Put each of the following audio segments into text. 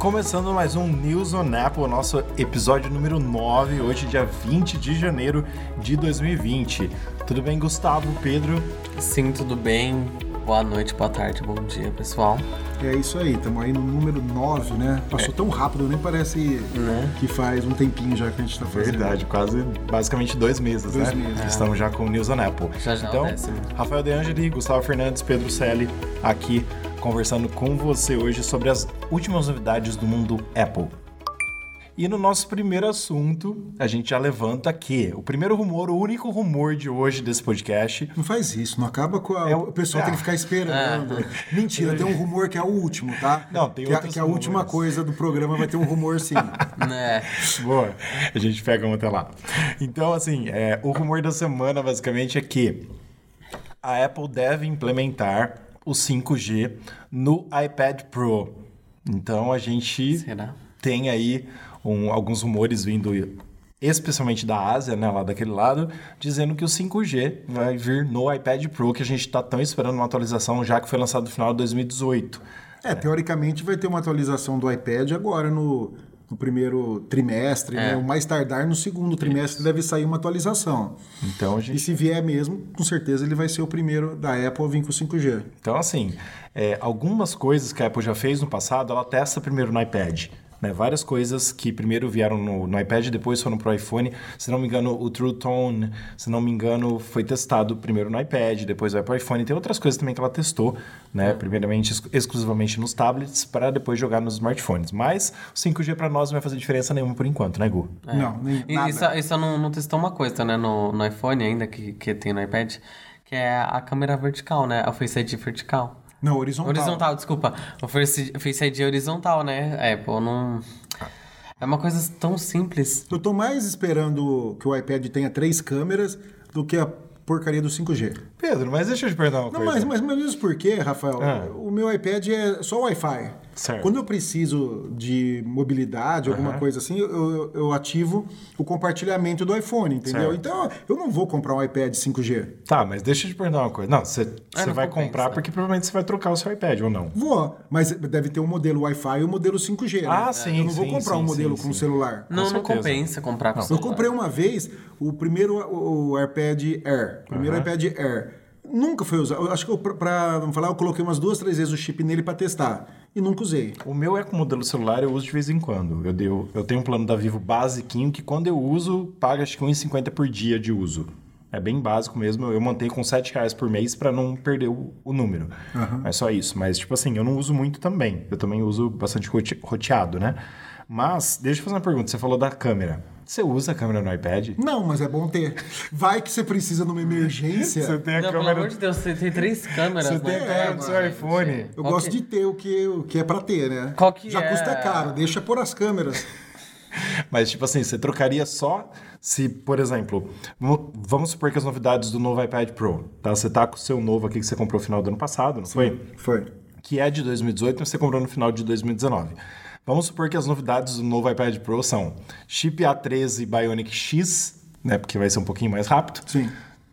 começando mais um News on Apple, nosso episódio número 9, hoje dia 20 de janeiro de 2020. Tudo bem, Gustavo, Pedro? Sim, tudo bem. Boa noite, boa tarde, bom dia, pessoal. É isso aí, estamos aí no número 9, né? Passou tão rápido, nem parece Né? que faz um tempinho já que a gente tá fazendo. Verdade, quase basicamente dois meses, Dois né? meses. Estamos já com o News on Apple. Já já é o então. Rafael De Angeli, Gustavo Fernandes, Pedro Selle, aqui conversando com você hoje sobre as últimas novidades do mundo Apple. E no nosso primeiro assunto, a gente já levanta que o primeiro rumor, o único rumor de hoje desse podcast, Não faz isso, não acaba com a... É o- o pessoal Ah. tem que ficar esperando. Mentira, tem um rumor que é o último, tá? Não, tem que, que a última coisa do programa vai ter um rumor sim. Né? Boa, a gente pega um até lá. Então, assim, é, o rumor da semana basicamente é que a Apple deve implementar o 5G no iPad Pro. Então a gente Será? tem aí um- alguns rumores vindo especialmente da Ásia, né, lá daquele lado, dizendo que o 5G vai vir no iPad Pro, que a gente está tão esperando uma atualização já que foi lançado no final de 2018. É, teoricamente vai ter uma atualização do iPad agora no, no primeiro trimestre, É. né? O mais tardar no segundo trimestre deve sair uma atualização. Então a E gente se vier mesmo, com certeza ele vai ser o primeiro da Apple a vir com 5G. Então, assim, é, algumas coisas que a Apple já fez no passado, ela testa primeiro no iPad. Né? Várias coisas que primeiro vieram no, no iPad e depois foram pro iPhone. Se não me engano, o True Tone, se não me engano, foi testado primeiro no iPad, depois vai pro iPhone. Tem outras coisas também que ela testou, né? Primeiramente, ex- exclusivamente nos tablets, para depois jogar nos smartphones. Mas o 5G para nós não vai fazer diferença nenhuma por enquanto, né, Gu? Não, nem E, nada. e só, e só não, não testou uma coisa, né, no, no iPhone ainda, que, que tem no iPad, que é a câmera vertical, né? A Face ID vertical. Não, horizontal. Horizontal, desculpa. O Face, Face ID horizontal, né? Apple não... É uma coisa tão simples. Eu tô mais esperando que o iPad tenha três câmeras do que a porcaria do 5G. Pedro, mas deixa eu te perguntar uma Não, coisa. mas, mas mesmo porque, Rafael, Ah. o meu iPad é só Wi-Fi. Certo. Quando eu preciso de mobilidade, alguma coisa assim, eu, eu- eu ativo o compartilhamento do iPhone, entendeu? Certo. Então, eu não vou comprar um iPad 5G. Tá, mas deixa eu te perguntar uma coisa. Não, você não vai compensa. comprar porque provavelmente você vai trocar o seu iPad ou não. Vou, mas deve ter um modelo Wi-Fi e um modelo 5G. né? Ah, sim, Eu não vou sim, comprar sim, um modelo sim, com sim. celular. Não, não certeza. compensa comprar com Eu celular. comprei uma vez o primeiro o, o iPad Air. Primeiro iPad Air. Nunca foi usado. Eu acho que eu, não falar, eu coloquei umas duas, três vezes o chip nele pra testar. E nunca usei. O meu é com modelo celular, eu uso de vez em quando. Eu, deu, eu tenho um plano da Vivo basiquinho que quando eu uso, paga acho que 1,50 por dia de uso. É bem básico mesmo. Eu mantenho com 7 reais por mês pra não perder o, o número. É só isso. Mas, tipo assim, eu não uso muito também. Eu também uso bastante rote- roteado, né? Mas, deixa eu fazer uma pergunta. Você falou da câmera. Você usa a câmera no iPad? Não, mas é bom ter. Vai que você precisa numa emergência. Você tem a Não, pelo câmera. amor de Deus, você tem três câmeras, Você né? tem a câmera do seu iPhone. gente. Eu Qual gosto que- de ter o que, o que é pra ter, né? Qual que Já é? custa caro, deixa por as câmeras. Mas, tipo assim, você trocaria só se, por exemplo, vamos- supor que as novidades do novo iPad Pro, tá? Você tá com o seu novo aqui que você comprou no final do ano passado, não foi? Foi. Que é de 2018, mas você comprou no final de 2019. Vamos supor que as novidades do novo iPad Pro são chip A13 Bionic X, né? Porque vai ser um pouquinho mais rápido. Sim.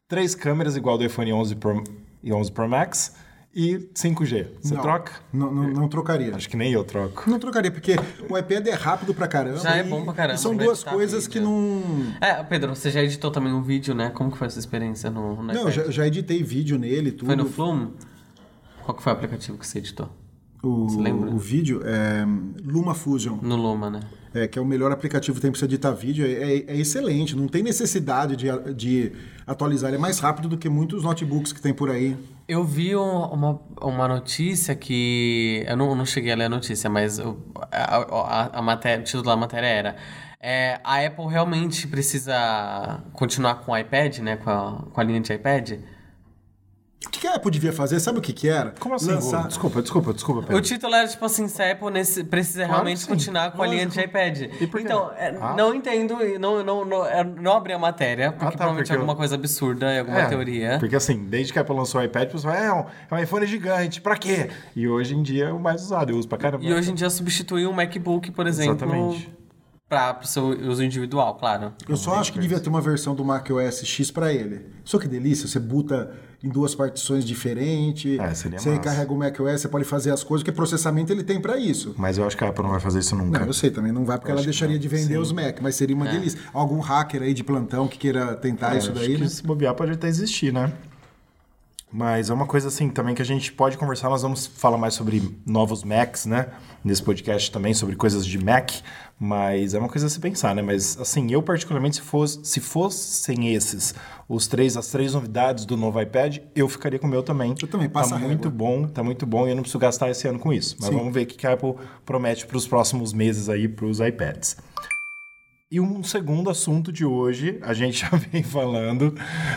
Três câmeras igual do iPhone 11 Pro e 11 Pro Max e 5G. Você Não. troca? Não, não, não trocaria. Acho que nem eu troco. Não trocaria, porque o iPad é rápido pra caramba. Já é bom pra caramba e são pra duas editar coisas vídeo. que não. É, Pedro, você já editou também um vídeo, né? Como que foi essa experiência no, no Não, já, já editei vídeo nele, tudo. Foi no Flume? Qual que foi o aplicativo que você editou? O, Você lembra? o vídeo é Luma Fusion, No Luma, né? é, que é o melhor aplicativo que tem para editar vídeo. É, é- é excelente, não tem necessidade de, de atualizar. Ele é mais rápido do que muitos notebooks que tem por aí. Eu vi um- uma, uma notícia que. Eu não, não cheguei a ler a notícia, mas eu- a, a, a matéria, o título da matéria era. é, a Apple realmente precisa continuar com o iPad, né? Com a, com a linha de iPad. O que que a Apple devia fazer? Sabe o que que era? Como assim? Lançar... Desculpa, desculpa, desculpa, Pedro. O título era tipo assim: se a Apple nesse- precisa Claro realmente continuar com a linha de iPad. E? Então, é, Ah. não entendo, e não, não, não, é, não abri a matéria, porque Ah, tá, provavelmente porque é eu- alguma coisa absurda, é alguma É, teoria. Porque assim, desde que a Apple lançou o iPad, o pessoal, é um, é um iPhone gigante, pra quê? E hoje em dia é o mais usado, eu uso pra caramba. E hoje em dia substituiu um MacBook, por exemplo, Exatamente. para o seu uso individual, claro. Eu só acho que devia ter uma versão do macOS X para ele. Só que delícia, você buta em duas partições diferentes. É, seria você massa. carrega o macOS, você pode fazer as coisas, porque processamento ele tem para isso. Mas eu acho que a Apple não vai fazer isso nunca. Não, eu sei, também não vai porque ela deixaria de vender os Mac, mas seria uma delícia. Algum hacker aí de plantão que queira tentar É, isso acho daí, que né? se bobear pode até existir, né? Mas é uma coisa assim também que a gente pode conversar. Nós vamos falar mais sobre novos Macs, né? Nesse podcast também, sobre coisas de Mac. Mas é uma coisa a se pensar, né? Mas assim, eu particularmente, se, fosse, se fossem esses os três, as três novidades do novo iPad, eu ficaria com o meu também. Eu também, passa Tá muito bom, tá muito bom e eu não preciso gastar esse ano com isso. Mas Sim. vamos ver o que que a Apple promete para os próximos meses aí para os iPads. E um segundo assunto de hoje, a gente já vem falando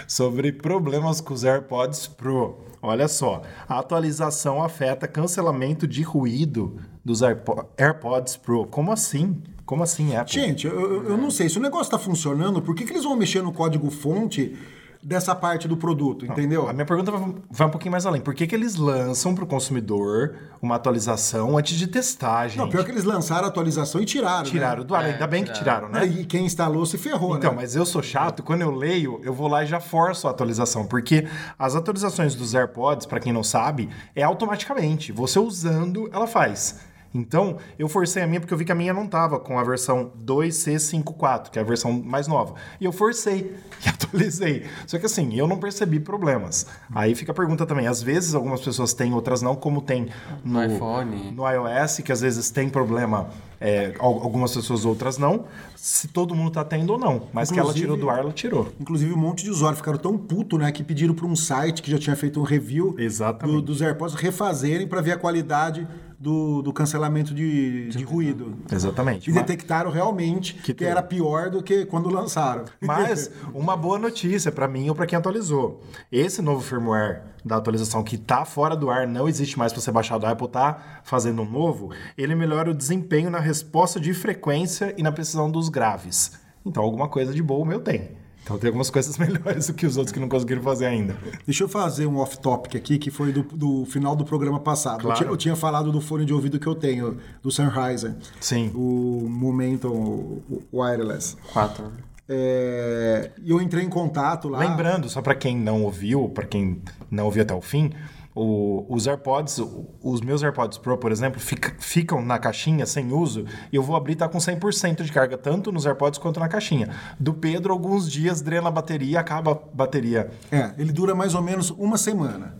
sobre problemas com os AirPods Pro. Olha só, a atualização afeta cancelamento de ruído dos Airpo- AirPods Pro. Como assim? Como assim, Apple? Gente, eu, eu- eu não sei. Se o negócio está funcionando, por que, que eles vão mexer no código-fonte dessa parte do produto, entendeu? A minha pergunta vai- um pouquinho mais além. Por que, que eles lançam para o consumidor uma atualização antes de testar, gente? Não, pior que eles lançaram a atualização e tiraram. né? Tiraram do ar, É, ainda bem que tiraram, né? E quem instalou se ferrou, Então, né? mas eu sou chato, quando eu leio, eu vou lá e já forço a atualização, porque as atualizações dos AirPods, para quem não sabe, é automaticamente. Você usando, ela faz. Então, eu forcei a minha porque eu vi que a minha não tava com a versão 2C54, que é a versão mais nova. E eu forcei e atualizei. Só que assim, eu não percebi problemas. Aí fica a pergunta também, às vezes algumas pessoas têm, outras não, como tem no, No iPhone. no iOS, que às vezes tem problema, é, al- algumas pessoas, outras não, se todo mundo tá tendo ou não. Mas que ela Inclusive- tirou do ar, ela tirou. Inclusive, um monte de usuários ficaram tão puto, né? Que pediram para um site que já tinha feito um review do- dos AirPods refazerem para ver a qualidade do, do cancelamento de, de ruído. Exatamente. E detectaram realmente que, teve. era pior do que quando lançaram. Mas uma boa notícia para mim ou para quem atualizou. Esse novo firmware da atualização que tá fora do ar, não existe mais para você baixar do Apple, tá fazendo um novo, ele melhora o desempenho na resposta de frequência e na precisão dos graves. Então alguma coisa de boa o meu tem. Então tem algumas coisas melhores do que os outros que não conseguiram fazer ainda. Deixa eu fazer um off-topic aqui, que foi do, do final do programa passado. Eu Claro. tinha, eu tinha falado do fone de ouvido que eu tenho, do Sennheiser. Sim. O Momentum Wireless. Quatro. É, E eu entrei em contato lá. Lembrando, só para quem não ouviu, para quem não ouviu até o fim, o- os AirPods, os meus AirPods Pro, por exemplo, fica- ficam na caixinha sem uso e eu vou abrir e tá com 100% de carga, tanto nos AirPods quanto na caixinha. Do Pedro, alguns dias drena a bateria, acaba a bateria. É, ele dura mais ou menos uma semana.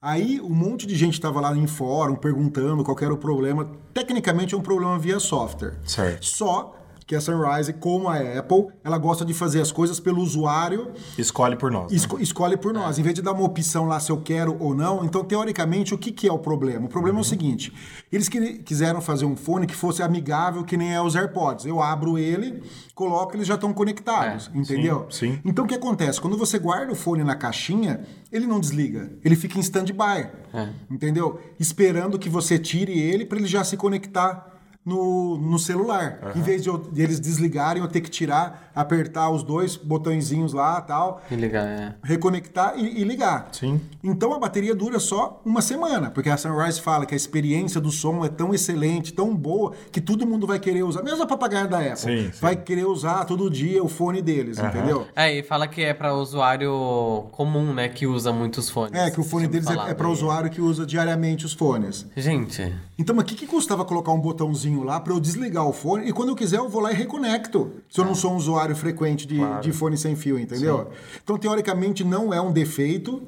Aí um monte de gente estava lá em fórum perguntando qual era o problema. Tecnicamente é um problema via software. Certo. Só que a Sunrise, como a Apple, ela gosta de fazer as coisas pelo usuário Escolhe por nós. né? Esco- escolhe por nós, em vez de dar uma opção lá se eu quero ou não. Então, teoricamente, o que, que é o problema? O problema é o seguinte: eles que- quiseram fazer um fone que fosse amigável, que nem é os AirPods. Eu abro ele, coloco, eles já estão conectados, É, entendeu? sim, sim. Então, o que acontece? Quando você guarda o fone na caixinha, ele não desliga, ele fica em stand-by, É. entendeu? Esperando que você tire ele para ele já se conectar. No, no celular. Em vez de, eu- de eles desligarem, eu ter que tirar, apertar os dois botõezinhos lá tal Que ligar, é. reconectar e, e ligar. Sim. Então a bateria dura só uma semana, porque a Sunrise fala que a experiência do som é tão excelente, tão boa, que todo mundo vai querer usar. Mesmo a papagaia da Apple. Sim, sim. Vai querer usar todo dia o fone deles, entendeu? É, e fala que é pra usuário comum, né, que usa muitos fones. É, que o fone deles é, é para usuário que usa diariamente os fones. Gente, Então, mas o que, que custava colocar um botãozinho lá para eu desligar o fone e quando eu quiser eu vou lá e reconecto? Se eu não sou um usuário frequente de, de fone sem fio, entendeu? Então, teoricamente, não é um defeito,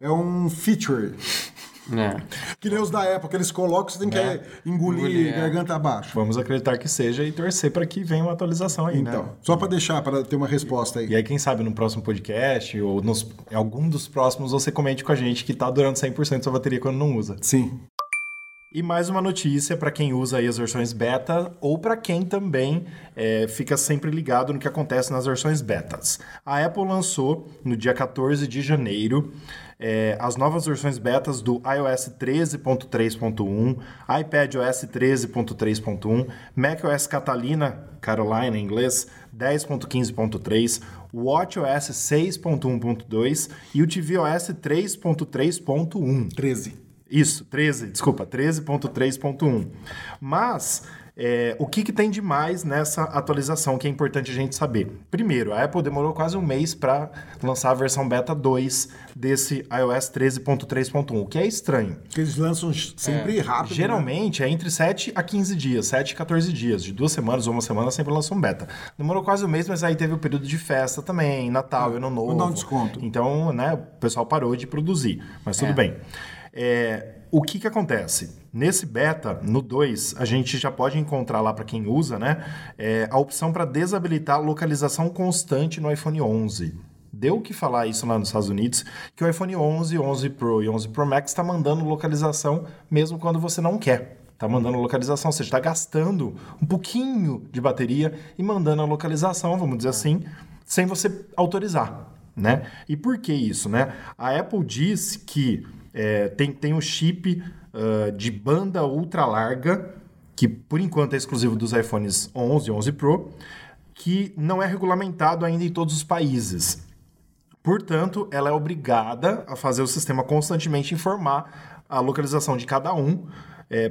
é um feature. né. Que nem os da que eles colocam, você tem que É. engolir, Engolir, é. garganta abaixo. Vamos acreditar que seja e torcer para que venha uma atualização aí, Então, né? só para deixar, para ter uma resposta aí. E aí, quem sabe no próximo podcast ou nos, em algum dos próximos você comente com a gente que tá durando 100% sua bateria quando não usa. Sim. E mais uma notícia para quem usa as versões beta ou para quem também é, fica sempre ligado no que acontece nas versões betas. A Apple lançou no dia 14 de janeiro é, as novas versões betas do iOS 13.3.1, iPadOS 13.3.1, macOS Catalina, Carolina em inglês, 10.15.3, WatchOS 6.1.2 e o tvOS 3.3.1. 13. Isso, 13, desculpa, 13.3.1. Mas é, o que, que tem de mais nessa atualização que é importante a gente saber? Primeiro, a Apple demorou quase um mês para lançar a versão beta 2 desse iOS 13.3.1, o que é estranho. Porque eles lançam sempre rápido. né? Geralmente é entre 7 a 15 dias, 7 a 14 dias, de duas semanas ou uma semana sempre lança um beta. Demorou quase um mês, mas aí teve o período de festa também, Natal, Ano Novo. Vamos dar um desconto. Então, né, o pessoal parou de produzir, mas tudo É. bem. É, o que que acontece? Nesse beta, no 2, a gente já pode encontrar lá para quem usa, né, é, a opção para desabilitar localização constante no iPhone 11. Deu o que falar isso lá nos Estados Unidos, que o iPhone 11, 11 Pro e 11 Pro Max está mandando localização mesmo quando você não quer. Está mandando localização, você está gastando um pouquinho de bateria e mandando a localização, vamos dizer assim, sem você autorizar, né? E por que isso, né? A Apple diz que é, tem, tem um chip ah, de banda ultra larga, que por enquanto é exclusivo dos iPhones 11 e 11 Pro, que não é regulamentado ainda em todos os países. Portanto, ela é obrigada a fazer o sistema constantemente informar a localização de cada um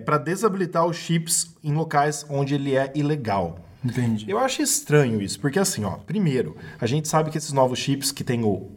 para desabilitar os chips em locais onde ele é ilegal. Entendi. Eu acho estranho isso, porque assim, ó, primeiro, a gente sabe que esses novos chips que tem o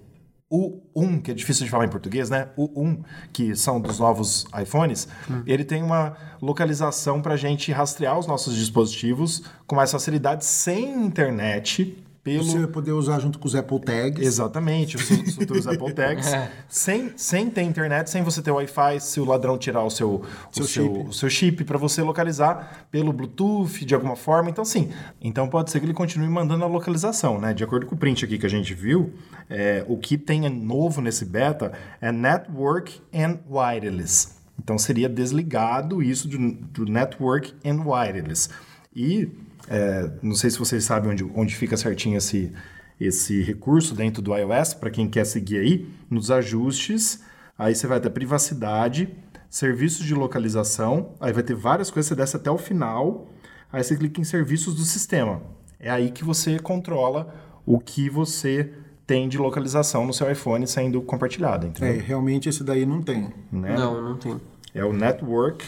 U1, que é difícil de falar em português, né? U1, que são dos novos iPhones, ele tem uma localização para a gente rastrear os nossos dispositivos com mais facilidade, sem internet, pelo Você vai poder usar junto com os Apple Tags. Exatamente, os futuros Apple Tags. sem, sem ter internet, sem você ter Wi-Fi, se o ladrão tirar o seu, Seu o seu, chip. o seu chip para você localizar pelo Bluetooth de alguma forma. Então, sim. Então pode ser que ele continue mandando a localização, né? De acordo com o print aqui que a gente viu, é, o que tem novo nesse beta é Network and Wireless. Então seria desligado isso do, do Network and Wireless. E é, não sei se vocês sabem onde, onde fica certinho esse, esse recurso dentro do iOS, para quem quer seguir aí, nos ajustes, aí você vai ter privacidade, serviços de localização, aí vai ter várias coisas, você desce até o final, aí você clica em serviços do sistema. É aí que você controla o que você tem de localização no seu iPhone sendo compartilhado, É, entendeu? realmente esse daí não tem. Né? Não, não tem. É o Network,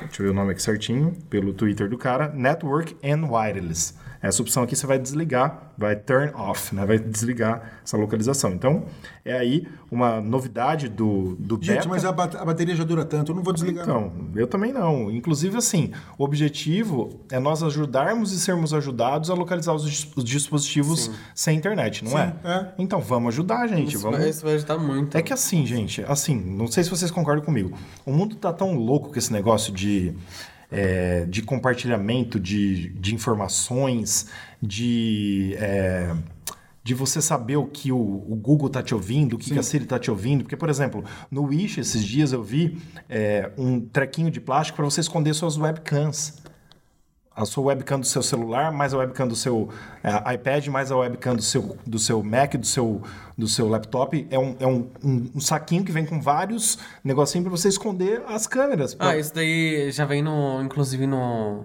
deixa eu ver o nome aqui certinho, pelo Twitter do cara, Network and Wireless. Essa opção aqui você vai desligar, vai turn off, né? vai desligar essa localização. Então, é aí uma novidade do, do Gente, beta. mas a, a bateria já dura tanto, eu não vou desligar. não. Então, eu também não. Inclusive, assim, o objetivo é nós ajudarmos e sermos ajudados a localizar os, os dispositivos sem internet, não é? é. Então, vamos ajudar, gente. Isso, vamos... vai, isso vai ajudar muito. É que assim, gente, assim, não sei se vocês concordam comigo. O mundo tá tão louco com esse negócio de, é, de compartilhamento de, de informações, de. é, de você saber o que o, o Google tá te ouvindo, o que, que a Siri tá te ouvindo. Porque, por exemplo, no Wish, esses dias eu vi é, um trequinho de plástico para você esconder suas webcams a sua webcam do seu celular, mais a webcam do seu é, iPad, mais a webcam do seu, do seu Mac, do seu, do seu laptop. É, um, é um, um, um saquinho que vem com vários negocinhos para você esconder as câmeras. Ah, isso daí já vem no, inclusive no,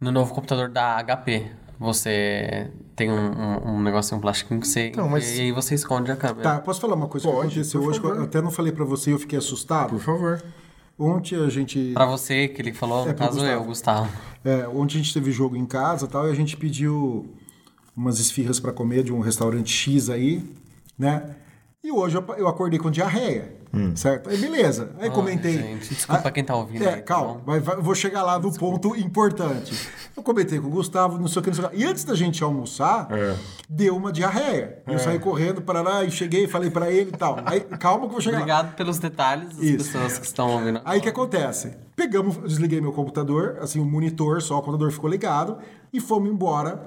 no novo computador da HP. Você tem um, um, um negocinho, um plastiquinho que você. Então, mas- E aí você esconde a câmera. Tá, posso falar uma coisa que Pode, aconteceu por hoje? que eu favor. até não falei pra você e eu fiquei assustado. Por favor. Ontem a gente. Pra você, que ele falou, É, no caso eu, Gustavo. É, ontem a gente teve jogo em casa e tal, e a gente pediu umas esfirras pra comer de um restaurante X aí, né? E hoje eu, eu acordei com diarreia, certo? Aí beleza. Aí comentei. gente, desculpa quem tá ouvindo É, aí, tá calma, bom? mas vou chegar lá no ponto importante. Eu comentei com o Gustavo, não sei o que, não sei o que. E antes da gente almoçar, É. deu uma diarreia. Eu saí correndo para lá e cheguei, falei pra ele e tal. Aí, calma que eu vou chegar lá. Obrigado pelos detalhes das Isso. pessoas que estão ouvindo. Aí o que acontece? Pegamos, desliguei meu computador, assim, o monitor, só o computador ficou ligado, e fomos embora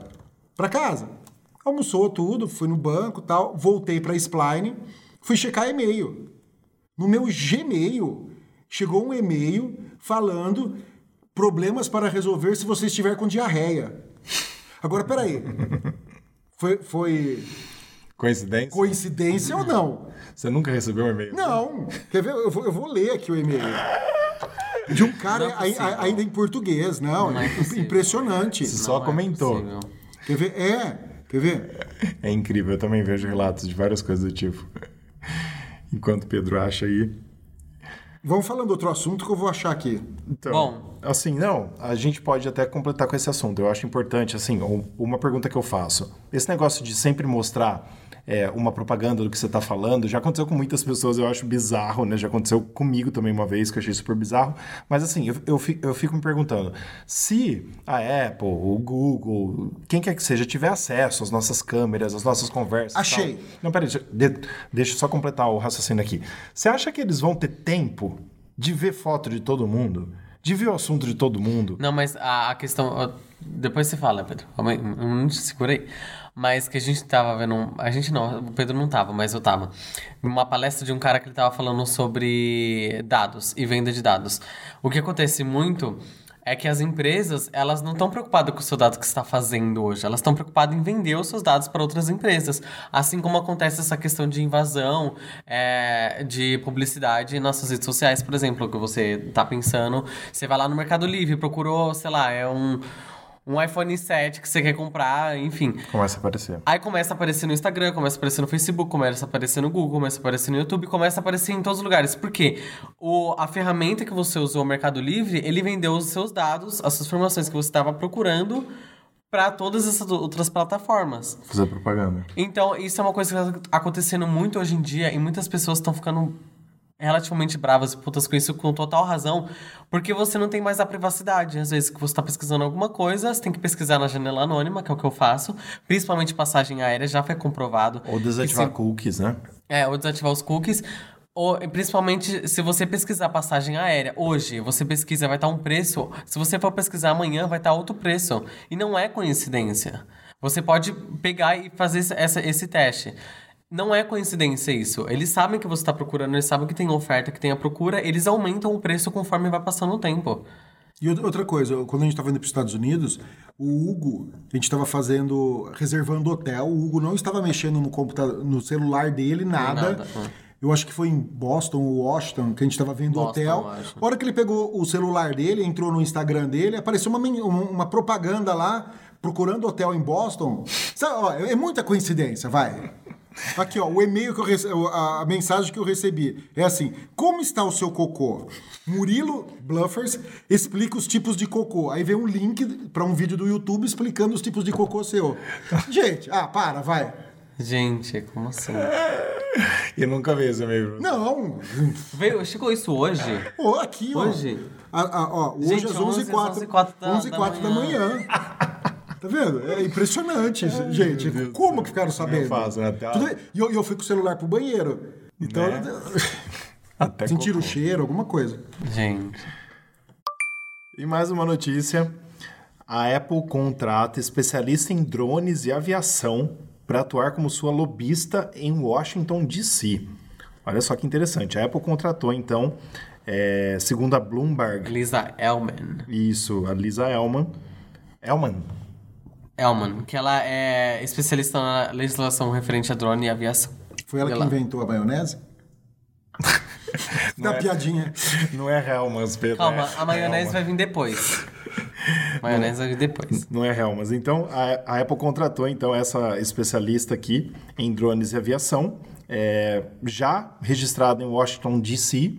pra casa. Almoçou tudo, fui no banco tal, voltei pra Spline, fui checar e-mail. No meu Gmail, chegou um e-mail falando problemas para resolver se você estiver com diarreia. Agora, peraí. Foi, foi Coincidência? coincidência ou não? Você nunca recebeu um e-mail? Não. Quer ver? Eu vou, eu vou ler aqui o e-mail. De um cara é ai- ainda em português. Não, Não é é impressionante. Você só Não é comentou. possível. Quer ver? É. Quer ver? É incrível, eu também vejo relatos de várias coisas do tipo. Enquanto o Pedro acha aí. Vamos falando outro assunto que eu vou achar aqui. Então, Bom, assim, não, a gente pode até completar com esse assunto. Eu acho importante, assim, um- uma pergunta que eu faço. Esse negócio de sempre mostrar é, uma propaganda do que você está falando, já aconteceu com muitas pessoas, eu acho bizarro, né? Já aconteceu comigo também uma vez, que eu achei super bizarro. Mas assim, eu, eu, fi- eu fico me perguntando, se a Apple, o Google, quem quer que seja, tiver acesso às nossas câmeras, às nossas conversas... Achei. tal- não, peraí, deixa, de- deixa eu só completar o raciocínio aqui. Você acha que eles vão ter tempo de ver foto de todo mundo? De ver o assunto de todo mundo? Não, mas a, a questão. Depois você fala, Pedro. Calma aí, Um minuto, segura aí. Mas que a gente tava vendo. A gente não, o Pedro não tava, mas eu tava. Uma palestra de um cara que ele tava falando sobre dados e venda de dados. O que acontece muito é que as empresas, elas não estão preocupadas com o seu dado que você está fazendo hoje. Elas estão preocupadas em vender os seus dados para outras empresas. Assim como acontece essa questão de invasão é, de publicidade nas suas redes sociais, por exemplo, que você está pensando. Você vai lá no Mercado Livre, procurou, sei lá, é um, um iPhone 7 que você quer comprar, enfim. Começa a aparecer. Aí começa a aparecer no Instagram, começa a aparecer no Facebook, começa a aparecer no Google, começa a aparecer no YouTube, começa a aparecer em todos os lugares. Por quê? O, a ferramenta que você usou, o Mercado Livre, ele vendeu os seus dados, as suas informações que você estava procurando para todas essas outras plataformas. Fazer propaganda. Então, isso é uma coisa que está acontecendo muito hoje em dia e muitas pessoas estão ficando relativamente bravas e putas com isso com total razão, porque você não tem mais a privacidade. Às vezes que você está pesquisando alguma coisa, você tem que pesquisar na janela anônima, que é o que eu faço, principalmente passagem aérea, já foi comprovado. Ou desativar se- cookies, né? é, ou desativar os cookies. Ou, principalmente, se você pesquisar passagem aérea hoje, você pesquisa, vai estar um preço. Se você for pesquisar amanhã, vai estar outro preço. E não é coincidência. Você pode pegar e fazer essa, esse teste. Não é coincidência isso. Eles sabem que você está procurando, eles sabem que tem oferta, que tem a procura, eles aumentam o preço conforme vai passando o tempo. E outra- coisa, quando a gente estava indo para os Estados Unidos, o Hugo, a gente estava fazendo, reservando hotel, o Hugo não estava mexendo no computador, no celular dele, nada. Nada, hum. Eu acho que foi em Boston ou Washington que a gente estava vendo Boston, hotel. A hora que ele pegou o celular dele, entrou no Instagram dele, apareceu uma, uma propaganda lá, procurando hotel em Boston. Sabe, ó, é muita coincidência, vai. Aqui, ó, o e-mail que eu rece... a mensagem que eu recebi é assim: Como está o seu cocô? Murilo Bluffers explica os tipos de cocô. Aí vem um link para um vídeo do YouTube explicando os tipos de cocô seu. Gente, ah, para, vai. Gente, como assim? E nunca vi esse amigo. Não, Veio, chegou isso hoje? Ó, aqui, ó. Hoje? A- a- ó, hoje Gente, às 11 11 h 11 quatro da- 11 da quatro da manhã. Tá vendo? É impressionante, gente. Deus Como que ficaram sabendo? Não faz, né? Até- Tudo- E eu, eu fui com o celular pro banheiro. Então, Né? Até sentiram o cheiro, alguma coisa. Gente. E mais uma notícia. A Apple contrata especialista em drones e aviação para atuar como sua lobista em Washington, D.C. Olha só que interessante. A Apple contratou, então, é, segundo a Bloomberg, Lisa Elman. isso, a Lisa Elman. Elman? Elman, que ela é especialista na legislação referente a drone e aviação. Foi ela que Ela- inventou a maionese? Dá é. piadinha. Não é Helmans, Pedro. Calma, é a maionese Hellman. vai vir depois. maionese vai vir depois. Não é Helmas. Então, a, a Apple contratou então essa especialista aqui em drones e aviação, é, já registrada em Washington, D.C.,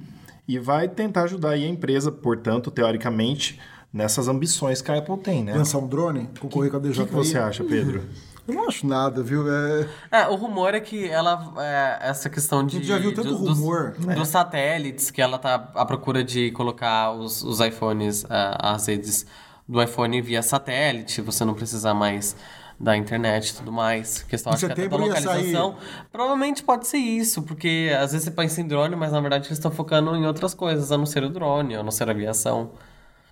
e vai tentar ajudar aí a empresa, portanto, teoricamente, nessas ambições que a Apple tem, né? Lançar um drone, concorrer com a O DJI. que, que você acha, Pedro? Eu não acho nada, viu? É... É, o rumor é que ela. é, essa questão de. A gente já viu tanto de- dos- rumor, né? Dos, satélites, que ela tá à procura de colocar os, os iPhones, ah, as redes do iPhone via satélite, você não precisar mais da internet e tudo mais. Questão acho que até da localização. Provavelmente pode ser isso, porque às vezes você pensa em drone, mas na verdade eles estão focando em outras coisas, a não ser o drone, a não ser a aviação.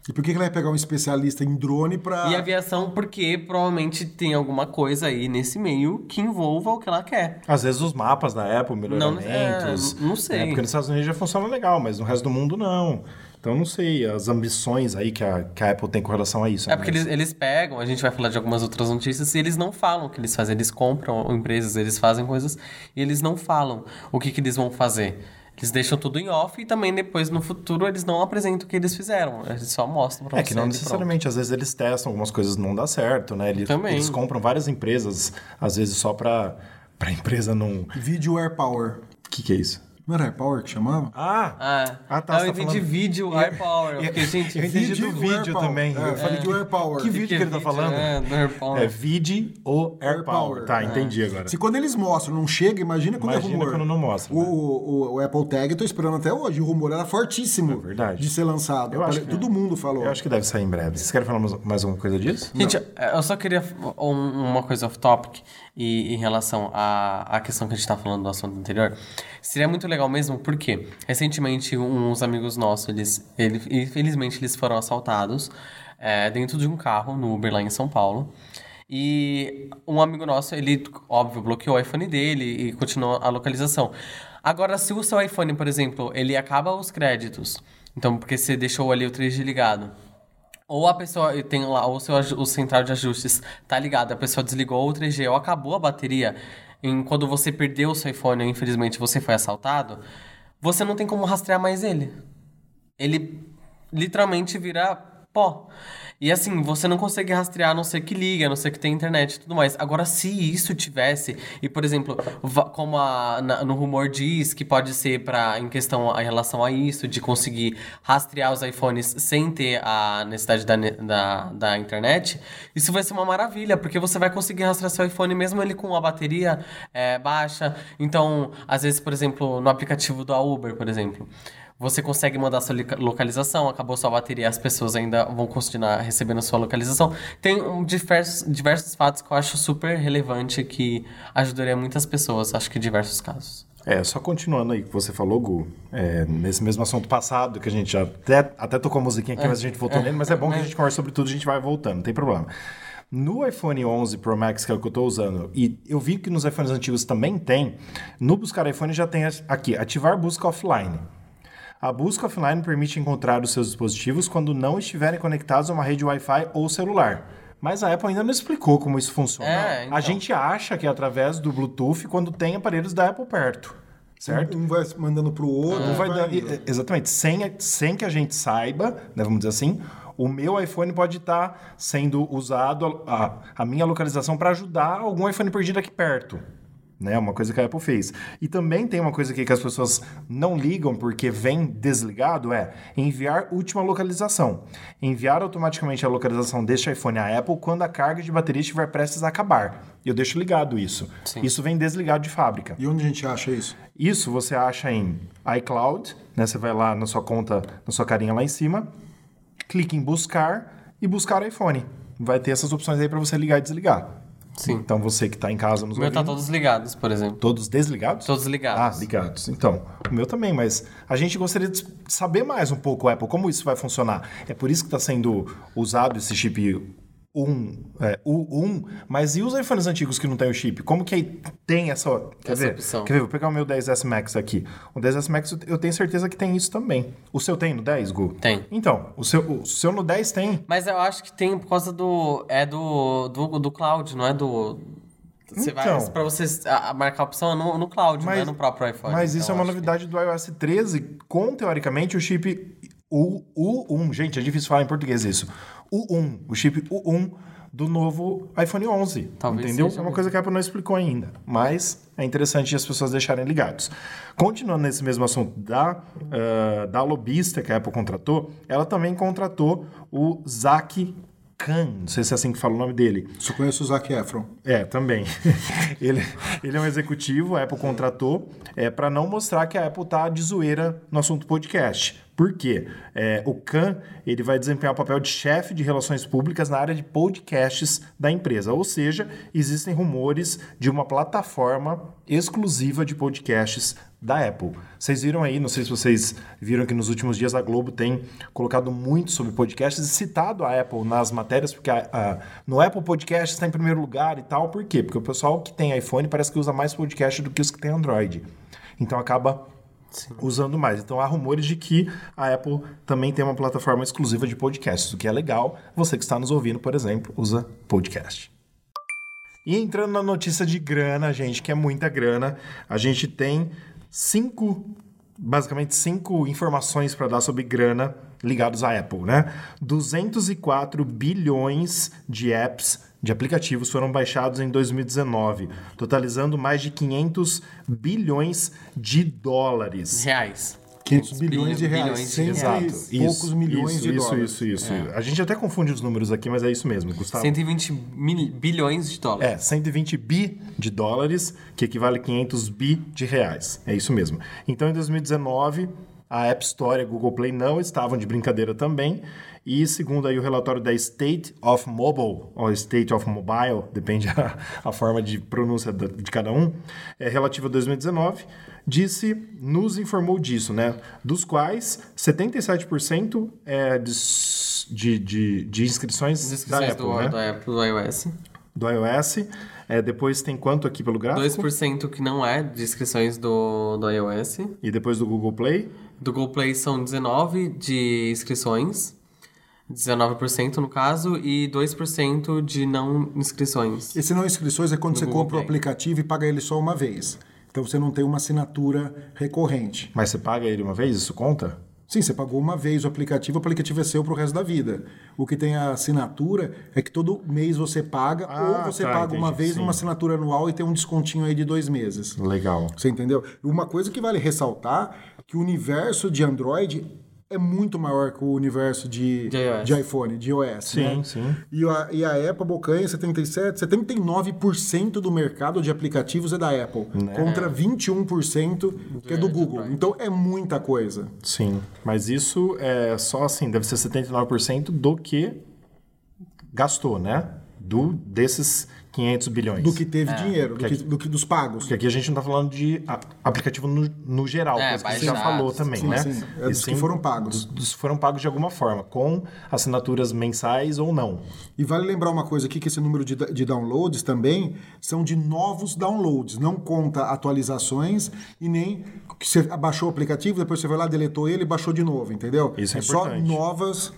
E por que que ela ia pegar um especialista em drone pra. E aviação porque provavelmente tem alguma coisa aí nesse meio que envolva o que ela quer. Às vezes os mapas da Apple, melhoramentos. é, não sei. né? Porque nos Estados Unidos já funciona legal, mas no resto do mundo não. Então não sei as ambições aí que a, que a Apple tem com relação a isso. É né? porque Mas- eles, eles pegam, a gente vai falar de algumas outras notícias, e eles não falam o que eles fazem. Eles compram empresas, eles fazem coisas, e eles não falam o que, que eles vão fazer. Eles deixam tudo em off e também depois, no futuro, eles não apresentam o que eles fizeram. Eles só mostram pra É você. que não necessariamente, às vezes eles testam algumas coisas não dá certo, né? Eles, Também. eles compram várias empresas, às vezes só pra, pra empresa não. Video Air Power. O que, que é isso? Não era AirPower que chamava? Ah! Ah, Ah, tá, eu tá entendi falando- vídeo, AirPower. Eu fiquei, gente, Eu entendi vídeo do vídeo AirPower. também. É, eu falei do AirPower. Que vídeo que, ele tá falando? É, do AirPower. É Vide ou AirPower. Tá, entendi agora. Se quando eles mostram não chega, imagina quando Imagina é rumor. quando não mostra, O, né? o, o Apple Tag eu tô esperando até hoje. O rumor era fortíssimo É verdade. de ser lançado. Eu acho Pare- que- Todo mundo falou. Eu acho que deve sair em breve. Vocês querem falar mais- mais alguma coisa disso? Gente, eu só queria um- uma coisa off-topic e em relação à, à questão que a gente tá falando do assunto anterior. Seria muito legal mesmo, porque recentemente uns amigos nossos, eles, ele, infelizmente, eles foram assaltados é, dentro de um carro no Uber lá em São Paulo. E um amigo nosso, ele, óbvio, bloqueou o iPhone dele e continuou a localização. Agora, se o seu iPhone, por exemplo, ele acaba os créditos, então porque você deixou ali o 3G ligado, ou a pessoa tem lá o seu o central de ajustes tá ligado, a pessoa desligou o 3G ou acabou a bateria, em, quando você perdeu o seu iPhone, ou infelizmente você foi assaltado, você não tem como rastrear mais ele. Ele literalmente vira pó. E assim, você não consegue rastrear a não ser que liga, a não ser que tenha internet e tudo mais. Agora, se isso tivesse, e por exemplo, como a- na- no rumor diz que pode ser para em questão em relação a isso, de conseguir rastrear os iPhones sem ter a necessidade da, da, da internet, isso vai ser uma maravilha, porque você vai conseguir rastrear seu iPhone mesmo ele com a bateria é, baixa. Então, às vezes, por exemplo, no aplicativo do Uber, por exemplo. Você consegue mandar sua localização, acabou sua bateria, as pessoas ainda vão continuar recebendo a sua localização. Tem um, diversos, diversos fatos que eu acho super relevante que ajudaria muitas pessoas, acho que em diversos casos. É, só continuando aí que você falou, Gu, é, nesse mesmo assunto passado, que a gente já até, até tocou a musiquinha aqui, mas a gente voltou nele, mas é bom que a gente conversa sobre tudo, a gente vai voltando, não tem problema. No iPhone 11 Pro Max, que é o que eu estou usando, e eu vi que nos iPhones antigos também tem, no buscar iPhone já tem aqui, ativar busca offline. A busca offline permite encontrar os seus dispositivos quando não estiverem conectados a uma rede Wi-Fi ou celular. Mas a Apple ainda não explicou como isso funciona. É, então. A gente acha que é através do Bluetooth quando tem aparelhos da Apple perto. Certo? Um vai mandando pro outro. Não vai vai e- exatamente, sem, sem que a gente saiba, né, vamos dizer assim, o meu iPhone pode estar sendo usado, a, a minha localização, para ajudar algum iPhone perdido aqui perto. Né, uma coisa que a Apple fez. E também tem uma coisa aqui que as pessoas não ligam porque vem desligado, é enviar última localização. Enviar automaticamente a localização deste iPhone à Apple quando a carga de bateria estiver prestes a acabar. Eu deixo ligado isso. Sim. Isso vem desligado de fábrica. E onde a gente acha isso? Isso você acha em iCloud, né? Você vai lá na sua conta, na sua carinha lá em cima, clica em buscar e buscar iPhone. Vai ter essas opções aí para você ligar e desligar. Sim. Então você que está em casa nos O meu tá ouvindo, todos ligados, por exemplo. todos desligados? Todos ligados. Ah, ligados. Então, o meu também, mas a gente gostaria de saber mais um pouco, Apple, como isso vai funcionar. É por isso que está sendo usado esse chip 1, é, U1, mas e os iPhones antigos que não tem o chip? Como que tem essa... Quer Essa ver? opção. Quer ver? Vou pegar o meu 10S Max aqui. O 10S Max eu- tenho certeza que tem isso também. O seu tem no 10, Gu? Tem. Então, o seu, o seu no 10 tem. Mas eu acho que tem por causa do. É do. do, do cloud, não é do. Você vai. Então. Pra você a- a marcar a opção no, no cloud, não é Mas- no próprio iPhone. Mas isso Então, é uma acho que- novidade do iOS 13 com, teoricamente, o chip U, U1. Gente, é difícil falar em português isso. U1. O chip U1 do novo iPhone 11. Talvez entendeu? É uma coisa que a Apple não explicou ainda. Mas é interessante as pessoas deixarem ligados. Continuando nesse mesmo assunto da, ah, da lobista que a Apple contratou, ela também contratou o Zach Khan. Não sei se é assim que fala o nome dele. Só conheço o Zac Efron. É, também. ele, ele é um executivo, a Apple contratou é, para não mostrar que a Apple tá de zoeira no assunto podcast. Por quê? É, o Khan ele vai desempenhar o papel de chefe de relações públicas na área de podcasts da empresa. Ou seja, existem rumores de uma plataforma exclusiva de podcasts da Apple. Vocês viram aí, não sei se vocês viram que nos últimos dias a Globo tem colocado muito sobre podcasts e citado a Apple nas matérias, porque a- a- no Apple Podcast está em primeiro lugar e tal. Por quê? Porque o pessoal que tem iPhone parece que usa mais podcast do que os que tem Android. Então acaba usando mais. Então há rumores de que a Apple também tem uma plataforma exclusiva de podcasts, o que é legal. Você que está nos ouvindo, por exemplo, usa podcast. E entrando na notícia de grana, gente, que é muita grana, a gente tem cinco, basicamente cinco informações para dar sobre grana ligados à Apple, né? 204 bilhões de apps de aplicativos foram baixados em 2019, totalizando mais de 500 bilhões de dólares. Reais. 500 bilhões de reais, bilhões de sempre reais. poucos milhões isso, de isso, dólares. Isso, isso, A gente até confunde os números aqui, mas é isso mesmo, Gustavo. 120 mil, bilhões de dólares. É, 120 bi de dólares, que equivale a 500 bi de reais. É isso mesmo. Então, em 2019, a App Store e a Google Play não estavam de brincadeira também. E segundo aí o relatório da State of Mobile, ou State of Mobile, depende a, a forma de pronúncia da- de cada um, é relativo a 2019, disse, nos informou disso, né? Dos quais 77% é de, de, de, de inscrições, As da inscrições Apple, do, né? do Apple, do iOS. do iOS. É, depois tem quanto aqui pelo gráfico? 2% que não é de inscrições do, do iOS. E depois do Google Play. Do Google Play são 19 de inscrições. 19% no caso, e 2% de não inscrições. Esse não inscrições é quando você Google compra o aplicativo e paga ele só uma vez. Então você não tem uma assinatura recorrente. Mas você paga ele uma vez? Isso conta? Sim, você pagou uma vez o aplicativo, o aplicativo é seu pro resto da vida. O que tem a assinatura é que todo mês você paga, Ah, ou você tá, paga uma entendi, vez sim. numa assinatura anual e tem um descontinho aí de dois meses. Legal. Você entendeu? Uma coisa que vale ressaltar que o universo de Android é muito maior que o universo de, De iOS. iPhone, de iOS. Sim, né? sim. E a, e a Apple bocanha 77, 79% do mercado de aplicativos é da Apple, Né? contra 21% que é do Google. Então é muita coisa. Sim. Mas isso é só assim, deve ser 79% do que gastou, né? Do, desses 500 bilhões. Do que teve dinheiro, do Que que, aqui- do que dos pagos. Porque aqui a gente não está falando de aplicativo no, no geral, É, que você já falou também, Sim, né? sim. É E dos que sim foram pagos. Dos, dos que foram pagos de alguma forma, com assinaturas mensais ou não. E vale lembrar uma coisa aqui, que esse número de, de downloads também são de novos downloads, não conta atualizações e nem que você baixou o aplicativo, depois você vai lá, deletou ele e baixou de novo, entendeu? Isso é só importante. novas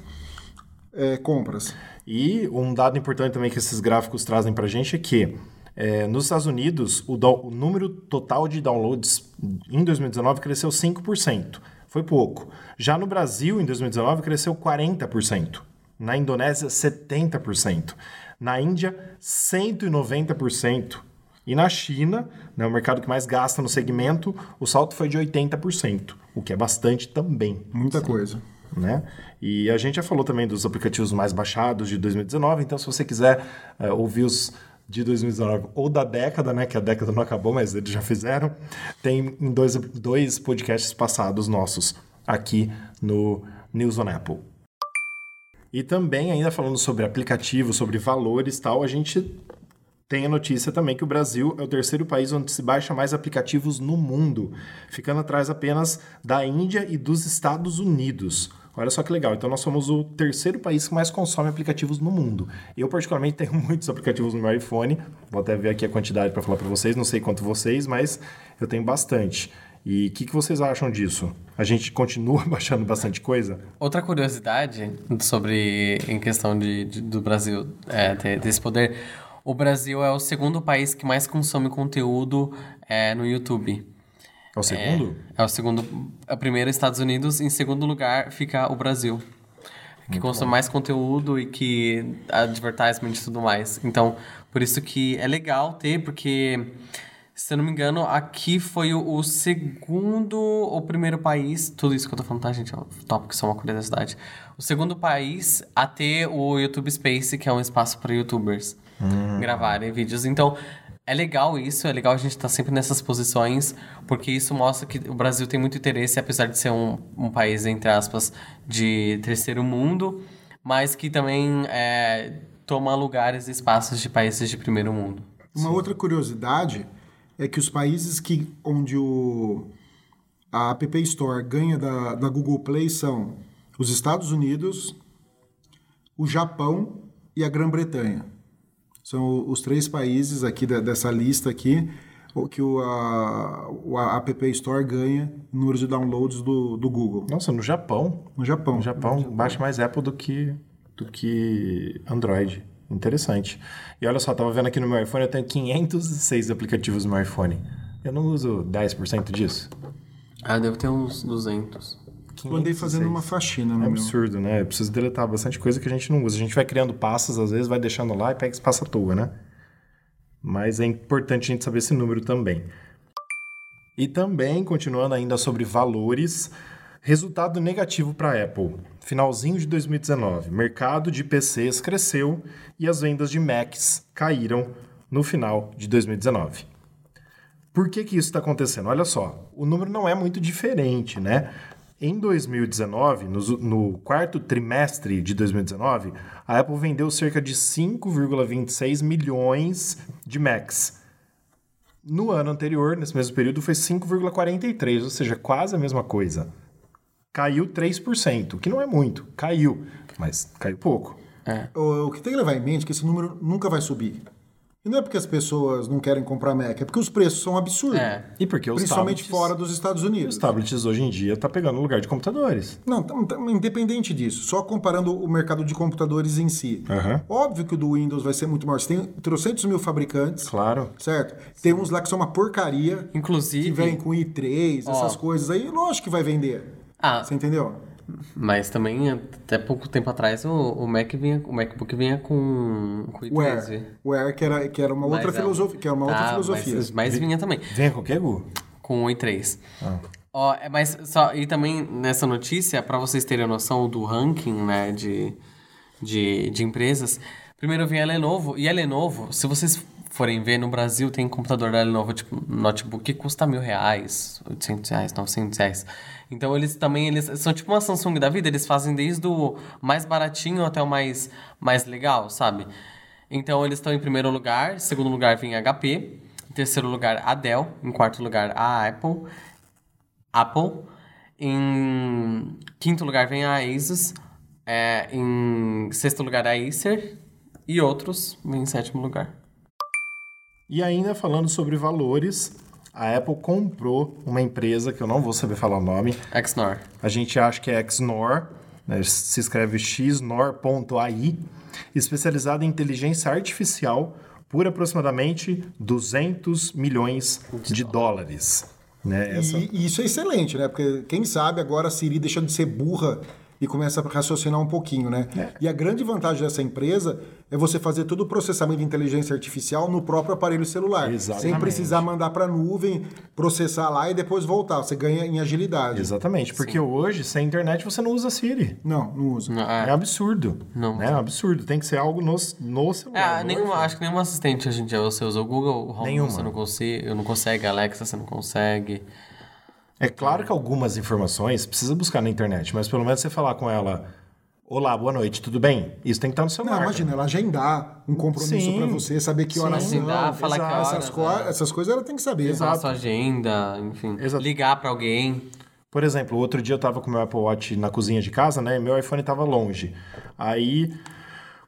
é, compras. E um dado importante também que esses gráficos trazem para a gente é que é, nos Estados Unidos o, o número total de downloads em 2019 cresceu 5%. Foi pouco. Já no Brasil, em 2019, cresceu 40%. Na Indonésia, 70%. Na Índia, 190%. E na China, né, o mercado que mais gasta no segmento, o salto foi de 80%, o que é bastante também Muita coisa. né? E a gente já falou também dos aplicativos mais baixados de 2019, então se você quiser eh, ouvir os de 2019 ou da década, né? Que a década não acabou, mas eles já fizeram, tem em dois, dois podcasts passados nossos aqui no News on Apple. E também, ainda falando sobre aplicativos, sobre valores tal, a gente tem a notícia também que o Brasil é o terceiro país onde se baixa mais aplicativos no mundo, ficando atrás apenas da Índia e dos Estados Unidos. Olha só que legal. Então nós somos o terceiro país que mais consome aplicativos no mundo. Eu particularmente tenho muitos aplicativos no meu iPhone. Vou até ver aqui a quantidade para falar para vocês. Não sei quanto vocês, mas eu tenho bastante. E o que, que vocês acham disso? A gente continua baixando bastante coisa? Outra curiosidade sobre em questão de, de- do Brasil é, ter, ter esse poder, o Brasil é o segundo país que mais consome conteúdo é, no YouTube. É o segundo? É o segundo, é o primeiro Estados Unidos, em segundo lugar fica o Brasil, que consome mais conteúdo e que advertisement e tudo mais. Então, por isso que é legal ter, porque se eu não me engano, aqui foi o, o segundo ou primeiro país, tudo isso que eu tô falando, tá, gente? É um tópico, só uma curiosidade. O segundo país a ter o YouTube Space, que é um espaço para youtubers gravarem vídeos. Então, é legal isso, é legal a gente estar sempre nessas posições, porque isso mostra que o Brasil tem muito interesse, apesar de ser um, um país, entre aspas, de terceiro mundo, mas que também é, toma lugares e espaços de países de primeiro mundo. Uma outra curiosidade é que os países que, onde o, a App Store ganha da, da Google Play são os Estados Unidos, o Japão e a Grã-Bretanha. São os três países aqui da- dessa lista aqui o que o, a, o a App Store ganha no número de downloads do, do Google. Nossa, no Japão. No Japão. No Japão, baixa mais Apple do que, do que Android. Interessante. E olha só, tava vendo aqui no meu iPhone, eu tenho 506 aplicativos no meu iPhone. Eu não uso 10% disso. Ah, deve ter uns 200. Eu andei fazendo uma faxina no É meu. absurdo, né? Eu preciso deletar bastante coisa que a gente não usa. A gente vai criando pastas, às vezes vai deixando lá e pega espaço à toa, né? Mas é importante a gente saber esse número também. E também, continuando ainda sobre valores, resultado negativo para a Apple. Finalzinho de 2019, mercado de PCs cresceu e as vendas de Macs caíram no final de 2019. Por que, que isso está acontecendo? Olha só, o número não é muito diferente, né? Em 2019, no, no quarto trimestre de 2019, a Apple vendeu cerca de 5,26 milhões de Macs. No ano anterior, nesse mesmo período, foi 5,43, ou seja, quase a mesma coisa. Caiu 3%, que não é muito, caiu, mas caiu pouco. O, o que tem que levar em mente é que esse número nunca vai subir. E não é porque as pessoas não querem comprar Mac, é porque os preços são absurdos. É. E porque os Principalmente tablets, fora dos Estados os Unidos. tablets hoje em dia tá pegando o lugar de computadores. Não, tam- tam- independente disso, só comparando o mercado de computadores em si. Aham. Óbvio que o do Windows vai ser muito maior. Você tem trocentos mil fabricantes, Claro. certo? Tem uns lá que são uma porcaria, Inclusive. que vem com i3, essas coisas aí, lógico que vai vender. Ah, Você entendeu? Mas também, até pouco tempo atrás, o, o Mac vinha, o MacBook vinha com, com O Air, i13. o Air que era, que era uma outra Mas é filosofia. Que era uma outra Tá, filosofia. Mas, mas vinha também. Venha qualquer Gu. Com o i3. Ah. Ó, é, mas só, e também nessa notícia, para vocês terem a noção do ranking, né, de, de, de empresas, primeiro vem a Lenovo, e a Lenovo, se vocês forem ver, no Brasil tem computador da Lenovo, tipo, notebook que custa mil reais, 800 reais, 900 reais. Então eles também, eles são tipo uma Samsung da vida, eles fazem desde o mais baratinho até o mais, mais legal, sabe? Então eles estão em primeiro lugar, em segundo lugar vem HP, em terceiro lugar a Dell, em quarto lugar a Apple, Apple. Em quinto lugar vem a Asus. É, em sexto lugar a Acer. E outros vem em sétimo lugar. E ainda falando sobre valores, a Apple comprou uma empresa que eu não vou saber falar o nome. Xnor. A gente acha que é Xnor, né? se escreve xnor.ai, especializada em inteligência artificial por aproximadamente 200 milhões de dólares. Né? Essa... E, e isso é excelente, né? Porque quem sabe agora a Siri deixa de ser burra e começa a raciocinar um pouquinho, né? E a grande vantagem dessa empresa é você fazer todo o processamento de inteligência artificial no próprio aparelho celular. Sem Exatamente. precisar mandar para a nuvem, processar lá e depois voltar. Você ganha em agilidade. Exatamente, porque hoje, sem internet, você não usa Siri. Não, não usa. Não, É é. absurdo. Não. É absurdo. Tem que ser algo no, no celular. É, no nenhuma, acho que nenhum assistente hoje em dia você usa o Google Home, Nenhuma. você não consegue, não consegue, Alexa você não consegue. É claro que algumas informações precisa buscar na internet, mas pelo menos você falar com ela: Olá, boa noite, tudo bem? Isso tem que estar no celular. Não, imagina, ela agendar um compromisso para você, saber que horas Sim, são. dá, falar que exato. horas, essas, co- né? essas coisas ela tem que saber. Falar sua agenda, enfim. Exato. Ligar pra alguém. Por exemplo, outro dia eu tava com o meu Apple Watch na cozinha de casa, né? e Meu iPhone tava longe. Aí,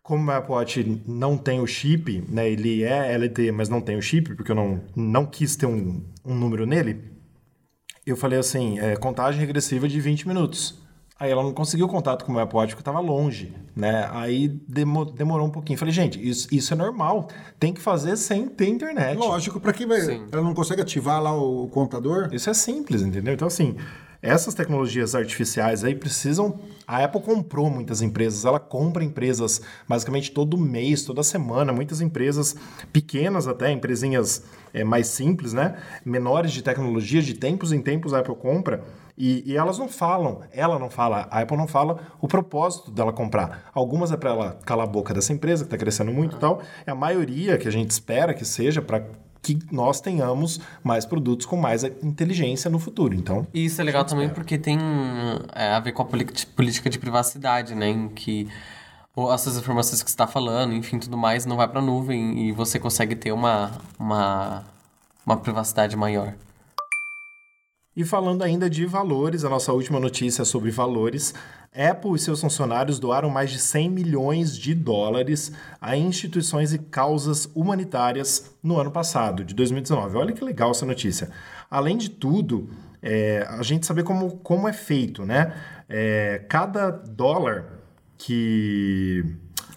como o meu Apple Watch não tem o chip, né? Ele é LTE, mas não tem o chip, porque eu não, não quis ter um, um número nele. Eu falei assim, é, contagem regressiva de 20 minutos. Aí ela não conseguiu contato com o meu Apple Watch porque estava longe, né? Aí demo- demorou um pouquinho. Falei, gente, isso, isso é normal. Tem que fazer sem ter internet. Lógico, para quem vai. Sim. Ela não consegue ativar lá o contador? Isso é simples, entendeu? Então, assim, essas tecnologias artificiais aí precisam. A Apple comprou muitas empresas, ela compra empresas basicamente todo mês, toda semana, muitas empresas pequenas até, empresinhas é, mais simples, né? Menores de tecnologia, de tempos em tempos a Apple compra. E, e elas não falam, ela não fala, a Apple não fala o propósito dela comprar. Algumas é para ela calar a boca dessa empresa, que está crescendo muito e tal. E a maioria que a gente espera que seja para que nós tenhamos mais produtos com mais inteligência no futuro. Então, isso é legal também porque tem é, a ver com a política de privacidade, né? Em que essas informações que você está falando, enfim, tudo mais, não vai para nuvem e você consegue ter uma, uma, uma privacidade maior. E falando ainda de valores, a nossa última notícia sobre valores. Apple e seus funcionários doaram mais de 100 milhões de dólares a instituições e causas humanitárias no ano passado, de 2019. Olha que legal essa notícia. Além de tudo, é, a gente saber como, como é feito, né? É, cada dólar que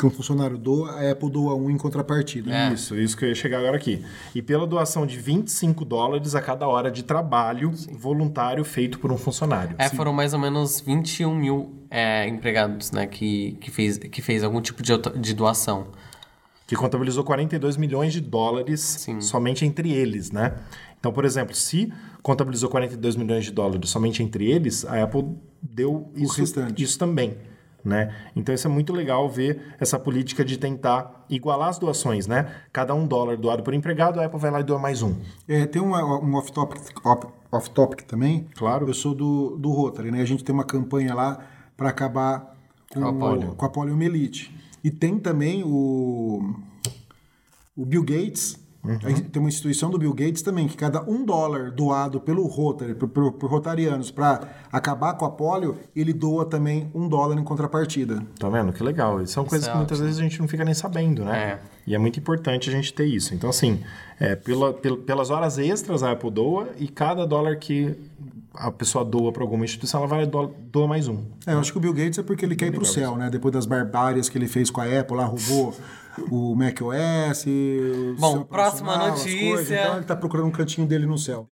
que um funcionário doa, a Apple doa um em contrapartida. É. Isso, isso que eu ia chegar agora aqui. E pela doação de 25 dólares a cada hora de trabalho voluntário feito por um funcionário. É, foram mais ou menos 21 mil é, empregados, né, que, que, fez, que fez algum tipo de, auto- de doação. que contabilizou 42 milhões de dólares somente entre eles, né? Então, por exemplo, se contabilizou 42 milhões de dólares somente entre eles, a Apple deu isso, restante. isso também, né? Então, isso é muito legal ver essa política de tentar igualar as doações, né? Cada um dólar doado por empregado, a Apple vai lá e doa mais um. É, tem uma- um off-topic off, off-topic também. Claro. Eu sou do, do Rotary, né? A gente tem uma campanha lá para acabar com, Com a polio. com a poliomielite. E tem também o, o Bill Gates. Uhum. Tem uma instituição do Bill Gates também, que cada um dólar doado pelo Rotary, por, por, por rotarianos, para acabar com a polio, ele doa também um dólar em contrapartida. Tá vendo? Que legal. Isso são coisas é que muitas vezes a gente não fica nem sabendo, né? É. E é muito importante a gente ter isso. Então, assim, é, pela, pel- pelas horas extras a Apple doa e cada dólar que a pessoa doa para alguma instituição, ela vai doa, doa mais um. É, eu acho que o Bill Gates é porque ele quer ir pro céu, né? Depois das barbárias que ele fez com a Apple, lá roubou o macOS. o Bom, próxima notícia. coisas. Então ele tá procurando um cantinho dele no céu.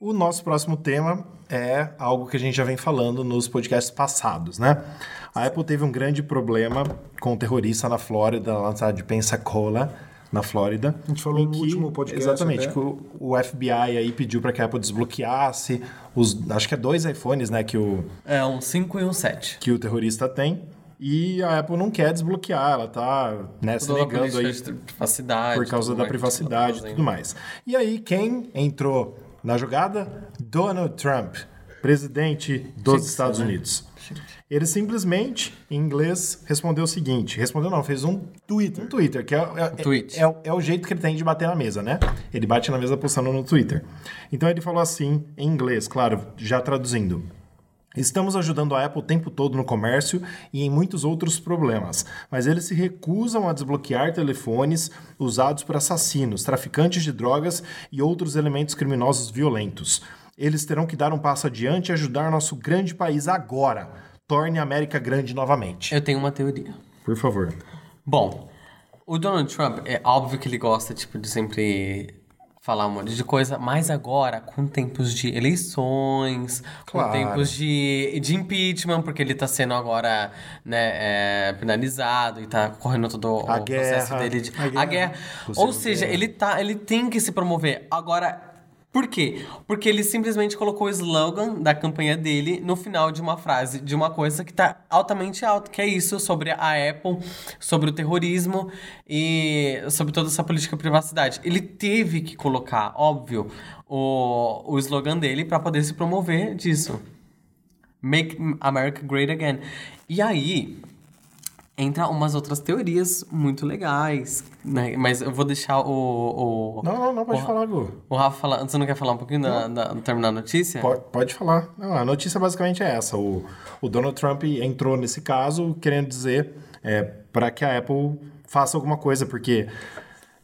O nosso próximo tema é algo que a gente já vem falando nos podcasts passados, né? A Apple teve um grande problema com um terrorista na Flórida, lá na cidade de Pensacola, na Flórida. A gente falou no último podcast Exatamente, até. que o, o FBI aí pediu para que a Apple desbloqueasse os, acho que é dois iPhones, né, que o, É um 5 e um 7. que o terrorista tem. E a Apple não quer desbloquear, ela tá né, se negando aí privacidade. por causa da que privacidade e tudo mais. E aí, quem entrou na jogada? Donald Trump, presidente dos Estados né? Ele simplesmente, em inglês, respondeu o seguinte: respondeu não, fez um Twitter. Um Twitter, que é, é, é, o- é o jeito que ele tem de bater na mesa, né? Ele bate na mesa postando no Twitter. Então ele falou assim, em inglês, claro, já traduzindo. Estamos ajudando a Apple o tempo todo no comércio e em muitos outros problemas, mas eles se recusam a desbloquear telefones usados por assassinos, traficantes de drogas e outros elementos criminosos violentos. Eles terão que dar um passo adiante e ajudar nosso grande país agora. Torne a América grande novamente. Eu tenho uma teoria. Por favor. Bom, o Donald Trump, é óbvio que ele gosta, tipo, de sempre falar um monte de coisa, mas agora, com tempos de eleições, Claro. com tempos de, de impeachment, porque ele tá sendo agora, né, é, penalizado e tá correndo todo A o processo guerra. dele. De, A a guerra. guerra. Possível Ou seja, guerra. ele, tá, ele tem que se promover. Agora, por quê? Porque ele simplesmente colocou o slogan da campanha dele no final de uma frase, de uma coisa que tá altamente alta, que é isso, sobre a Apple, sobre o terrorismo e sobre toda essa política de privacidade. Ele teve que colocar, óbvio, o, o slogan dele para poder se promover disso. Make America Great Again. E aí, entra umas outras teorias muito legais, né? Mas eu vou deixar o... o Não, não, não, pode o- falar, Gu. o Rafa falar, você não quer falar um pouquinho da, da, terminar a notícia? Pode, pode falar. Não, a notícia basicamente é essa. O, o Donald Trump entrou nesse caso querendo dizer é, para que a Apple faça alguma coisa, porque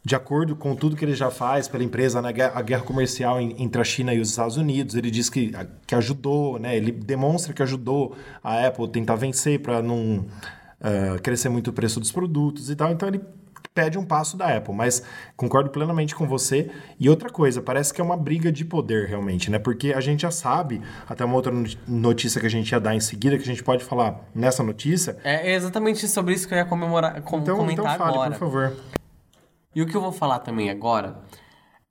de acordo com tudo que ele já faz pela empresa na guerra, a guerra comercial en- entre a China e os Estados Unidos, ele diz que, que ajudou, né? Ele demonstra que ajudou a Apple tentar vencer para não ah, crescer muito o preço dos produtos e tal. Então ele pede um passo da Apple, mas concordo plenamente com você. E outra coisa, parece que é uma briga de poder realmente, né? Porque a gente já sabe, até uma outra not- notícia que a gente ia dar em seguida, que a gente pode falar nessa notícia. É exatamente sobre isso que eu ia comemorar, com, Então, comentar então fale, agora. por favor. E o que eu vou falar também agora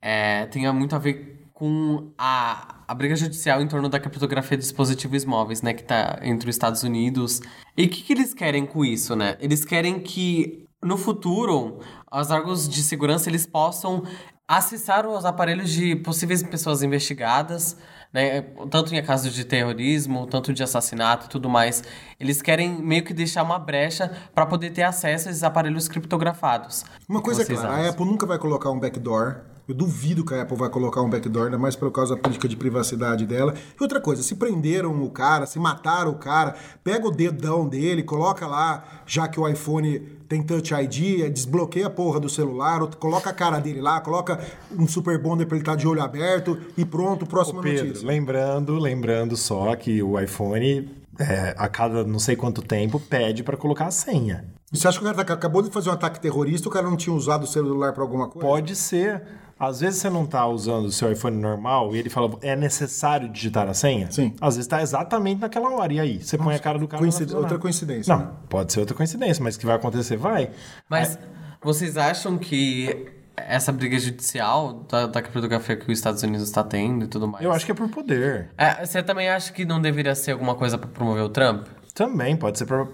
é, tem muito a ver com a, a briga judicial em torno da criptografia de dispositivos móveis, né? Que tá entre os Estados Unidos. E o que, que eles querem com isso, né? Eles querem que no futuro os órgãos de segurança eles possam acessar os aparelhos de possíveis pessoas investigadas, né? Tanto em casos de terrorismo, tanto de assassinato e tudo mais. Eles querem meio que deixar uma brecha para poder ter acesso a esses aparelhos criptografados. Uma coisa é clara, a? Apple nunca vai colocar um backdoor. Eu duvido que a Apple vai colocar um backdoor, ainda mais por causa da política de privacidade dela. E outra coisa, se prenderam o cara, se mataram o cara, pega o dedão dele, coloca lá, já que o iPhone tem Touch ID, desbloqueia a porra do celular, coloca a cara dele lá, coloca um super bonder pra ele estar de olho aberto e pronto, próxima Pedro, notícia. lembrando, lembrando só que o iPhone, é, a cada não sei quanto tempo, pede para colocar a senha. Você acha que o cara tá- acabou de fazer um ataque terrorista, o cara não tinha usado o celular pra alguma coisa? Pode ser. Às vezes você não tá usando o seu iPhone normal e ele fala, é necessário digitar a senha? Sim. Às vezes tá exatamente naquela hora. E aí? Você põe a cara do cara Coincid- outra coincidência, Não, né? pode ser outra coincidência, mas que vai acontecer, vai. Mas vocês acham que essa briga judicial da, da criptografia que os Estados Unidos está tendo e tudo mais. Eu acho que é por poder. É, você também acha que não deveria ser alguma coisa pra promover o Trump? Também pode ser para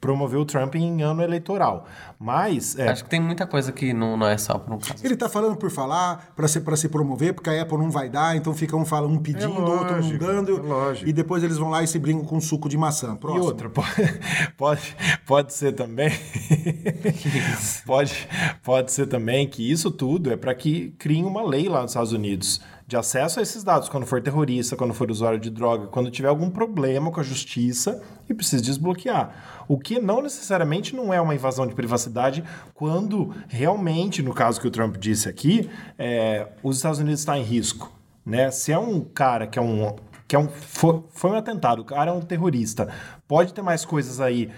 promover o Trump em ano eleitoral. Mas, é, Acho que tem muita coisa que não, não é só por um caso. Ele tá falando por falar, pra se, pra se promover, porque a Apple não vai dar, então fica um falando, um pedindo, É outro não lógico, dando. é lógico. E depois eles vão lá e se brincam com suco de maçã. E Próximo. outra, pode, pode, pode ser também. pode, pode ser também que isso tudo é para que criem uma lei lá nos Estados Unidos de acesso a esses dados quando for terrorista, quando for usuário de droga, quando tiver algum problema com a justiça e precisa desbloquear. O que não necessariamente não é uma invasão de privacidade quando realmente, no caso que o Trump disse aqui, é, os Estados Unidos está em risco. Né? Se é um cara que é um que é um, foi, foi um atentado, o cara é um terrorista. Pode ter mais coisas aí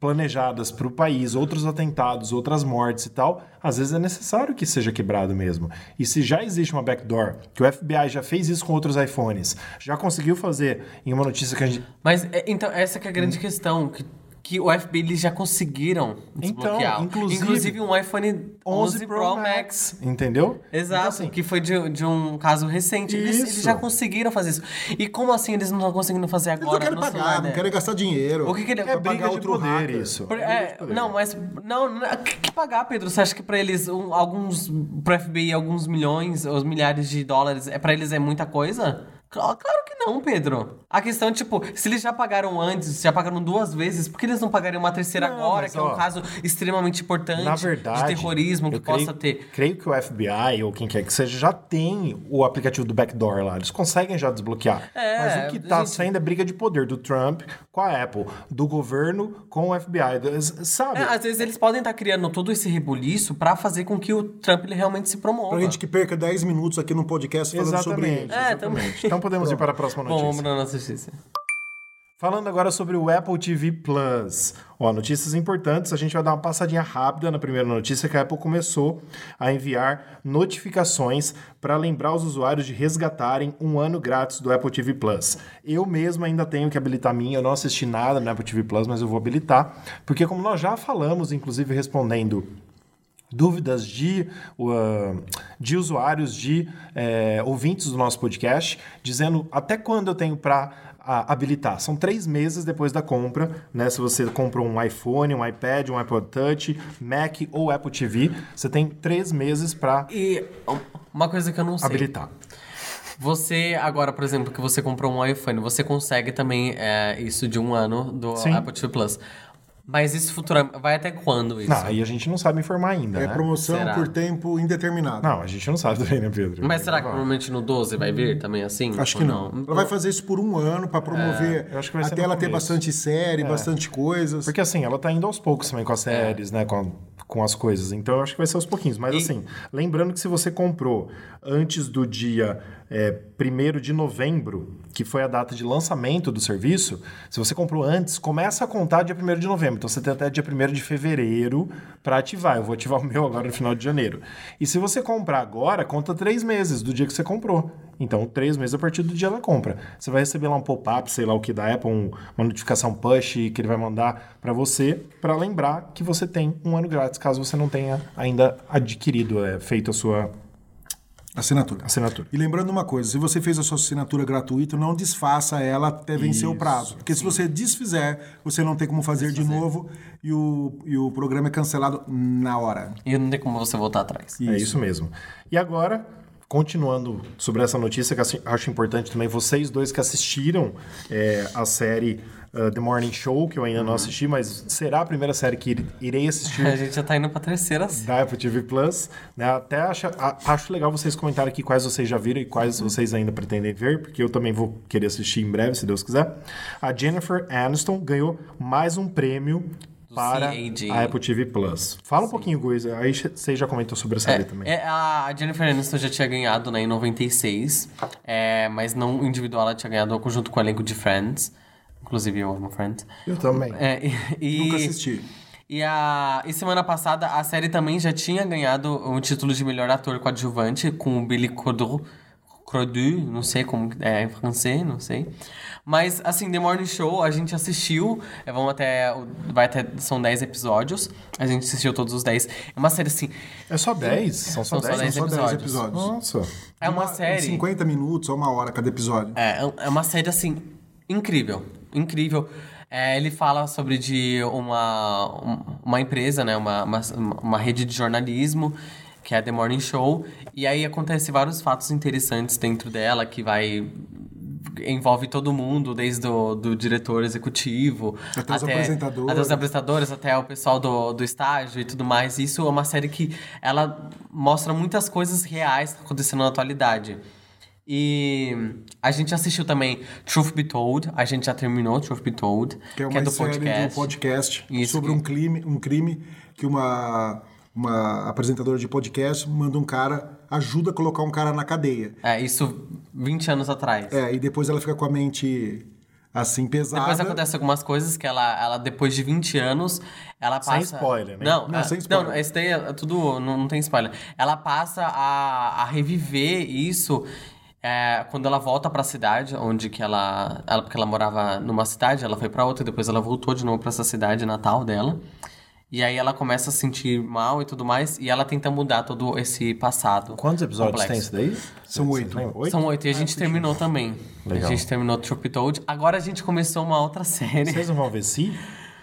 planejadas para o país, outros atentados, outras mortes e tal. Às vezes é necessário que seja quebrado mesmo. E se já existe uma backdoor, que o FBI já fez isso com outros iPhones, já conseguiu fazer em uma notícia que a gente. Mas, é, então, essa que é a grande questão, que, que o FBI eles já conseguiram desbloquear. Então, inclusive- um iPhone 11 Pro, Max. Entendeu? Exato, Então, assim, que foi de, de um caso recente. Eles, eles já conseguiram fazer isso. E como assim eles não estão conseguindo fazer Eles não agora querem no celular pagar, não querem gastar dinheiro. O que que ele- é briga pagar de outro poder hacker. isso. Por- é, não, mas não, não, que, que pagar, Pedro? Você acha que pra eles um, alguns pro FBI alguns milhões, ou milhares de dólares, é para eles é muita coisa? Cla- Claro que não, Pedro. A questão é, tipo, se eles já pagaram antes, já pagaram duas vezes, por que eles não pagariam uma terceira Não, agora, mas, que é um ó, caso extremamente importante Na verdade, de terrorismo que eu possa creio, ter? Creio que o FBI ou quem quer que seja já tem o aplicativo do backdoor lá. Eles conseguem já desbloquear. É, Mas o que tá gente- sendo é briga de poder do Trump com a Apple, do governo com o FBI. Sabe? É, às vezes eles podem estar criando todo esse rebuliço pra fazer com que o Trump ele realmente se promova. Pra gente que perca 10 minutos aqui no podcast falando sobre Exatamente. ele. É, exatamente. Então podemos ir para a próxima Bom, notícia. vamos pra nossa notícia. Falando agora sobre o Apple TV Plus. Ó, notícias importantes, a gente vai dar uma passadinha rápida na primeira notícia que a Apple começou a enviar notificações para lembrar os usuários de resgatarem um ano grátis do Apple TV Plus. Eu mesmo ainda tenho que habilitar a minha, eu não assisti nada no Apple TV Plus, mas eu vou habilitar, porque como nós já falamos, inclusive respondendo dúvidas de, uh, de usuários, de eh, ouvintes do nosso podcast, dizendo até quando eu tenho para habilitar. São três meses depois da compra, né? Se você comprou um iPhone, um iPad, um iPod Touch, Mac ou Apple TV, você tem três meses para E uma coisa que eu não sei. habilitar. Você, agora, por exemplo, que você comprou um iPhone, você consegue também é, isso de um ano do Sim. Apple TV Plus. Mas isso futuramente. Vai até quando isso? Não, aí a gente não sabe informar ainda, É né? promoção Será? por tempo indeterminado. Não, a gente não sabe também, né, Pedro? Mas será que provavelmente no 12 vai vir também assim? Acho que não. Ela vai fazer isso por um ano pra promover. É, eu acho que vai ser até ela ter começo. bastante série, bastante coisas. Porque assim, ela tá indo aos poucos também com as séries, né? Com, a- com as coisas. Então eu acho que vai ser aos pouquinhos. Mas E- assim, lembrando que se você comprou antes do dia é, 1 de novembro, que foi a data de lançamento do serviço, se você comprou antes, começa a contar dia 1 de novembro. Então você tem até dia 1 de fevereiro para ativar. Eu vou ativar o meu agora no final de janeiro. E se você comprar agora, conta três meses do dia que você comprou. Então, três meses a partir do dia da compra. Você vai receber lá um pop-up, sei lá o que da Apple, um- uma notificação push que ele vai mandar para você, para lembrar que você tem um ano grátis, caso você não tenha ainda adquirido, é, feito a sua Assinatura. assinatura. E lembrando uma coisa, se você fez a sua assinatura gratuita, não desfaça ela até vencer o Isso, prazo. Porque se você desfizer, você não tem como fazer de novo e o, e o programa é cancelado na hora. E não tem como você voltar atrás. É isso mesmo. E agora, continuando sobre essa notícia que acho importante também, vocês dois que assistiram é, a série uh, The Morning Show, que eu ainda não assisti, mas será a primeira série que ir- irei assistir A gente já tá indo pra terceira série. da Apple TV Plus. Né? Até acho, a- acho legal vocês comentarem aqui quais vocês já viram e quais vocês ainda pretendem ver, porque eu também vou querer assistir em breve, se Deus quiser. A Jennifer Aniston ganhou mais um prêmio para CAG. a Apple TV Plus. Fala um pouquinho, Guiz. Aí você já comentou sobre a série também. É, a Jennifer Aniston já tinha ganhado né, em 96, é, mas não individual, ela tinha ganhado junto com o elenco de Friends. Inclusive, eu amo Friends. Eu também. É, e, Nunca assisti. E, a, e semana passada a série também já tinha ganhado o título de melhor ator coadjuvante com o Billy Crudup, Crudup, não sei como é em francês, não sei. Mas, assim, The Morning Show a gente assistiu, é, vamos até, vai até, são 10 episódios, a gente assistiu todos os 10. É uma série, assim, É só 10? São só São só 10? dez São só 10 episódios. episódios. Nossa. é uma série... 50 minutos ou uma hora cada episódio. É, é uma série, assim, incrível. Incrível. É, ele fala sobre de uma, um- uma empresa, né? Uma, uma, uma rede de jornalismo, que é The Morning Show. E aí acontece vários fatos interessantes dentro dela, que vai... Envolve todo mundo, desde o do diretor executivo... Até os apresentadores. Até os apresentadores, até o pessoal do, do estágio e tudo mais. Isso é uma série que ela mostra muitas coisas reais acontecendo na atualidade. E a gente assistiu também Truth Be Told, a gente já terminou Truth Be Told, Que é uma do série podcast. do podcast Isso sobre que- um crime, um crime que uma, uma apresentadora de podcast manda um cara, ajuda a colocar um cara na cadeia. É, isso 20 anos atrás. É, e depois ela fica com a mente assim pesada. Depois acontece algumas coisas que ela, ela depois de 20 anos, ela Sem passa... spoiler, né? Não, Não, é, sem spoiler. Não, esse daí é tudo... Não, não tem spoiler. Ela passa a, a reviver isso... é, quando ela volta pra cidade, onde que ela, ela... Porque ela morava numa cidade, ela foi pra outra, depois ela voltou de novo pra essa cidade natal dela. E aí ela começa a se sentir mal e tudo mais, e ela tenta mudar todo esse passado. Quantos episódios complexo. tem isso daí? São oito. São oito, e a gente terminou também. Legal. A gente terminou Troop Toad. Agora a gente começou uma outra série. Vocês não vão ver se?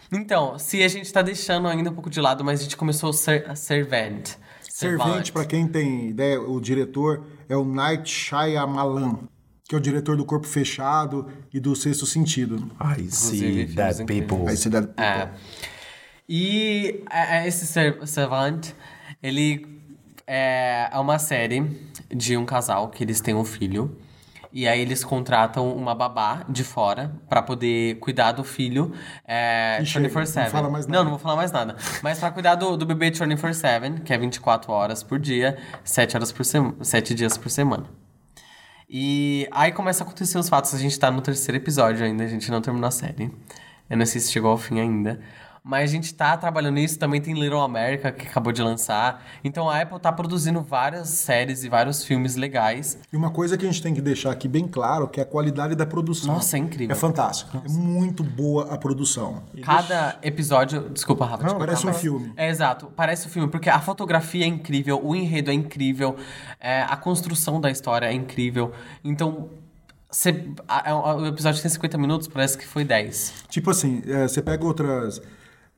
Então, se a gente tá deixando ainda um pouco de lado, mas a gente começou Ser Servant. Servente, pra quem tem ideia, o diretor é o Night Shyamalan, que é o diretor do Corpo Fechado e do Sexto Sentido. I see filmes that people. Aí você dá... É. E é, é, esse Ser- Servant, ele é, é uma série de um casal que eles têm um filho. E aí eles contratam uma babá de fora pra poder cuidar do filho é, E chega, 24/7. não fala mais nada. Não, não vou falar mais nada. Mas pra cuidar do, do bebê 24/7, que é 24 horas por dia, 7 horas por semana, 7 dias por semana. E aí começa a acontecer os fatos. A gente tá no terceiro episódio ainda, a gente não terminou a série. Eu não sei se chegou ao fim ainda. Mas a gente tá trabalhando nisso. Também tem Little America, que acabou de lançar. Então a Apple tá produzindo várias séries e vários filmes legais. E uma coisa que a gente tem que deixar aqui bem claro, que é a qualidade da produção. Nossa, é incrível. É fantástico. É muito boa a produção. Cada episódio. Desculpa, Rafa. cortar, parece um mas- filme. É, exato. Parece um filme, porque a fotografia é incrível, o enredo é incrível, é, a construção da história é incrível. Então. cê- a- a- o episódio tem 50 minutos, parece que foi 10. Tipo assim, é, você pega outras,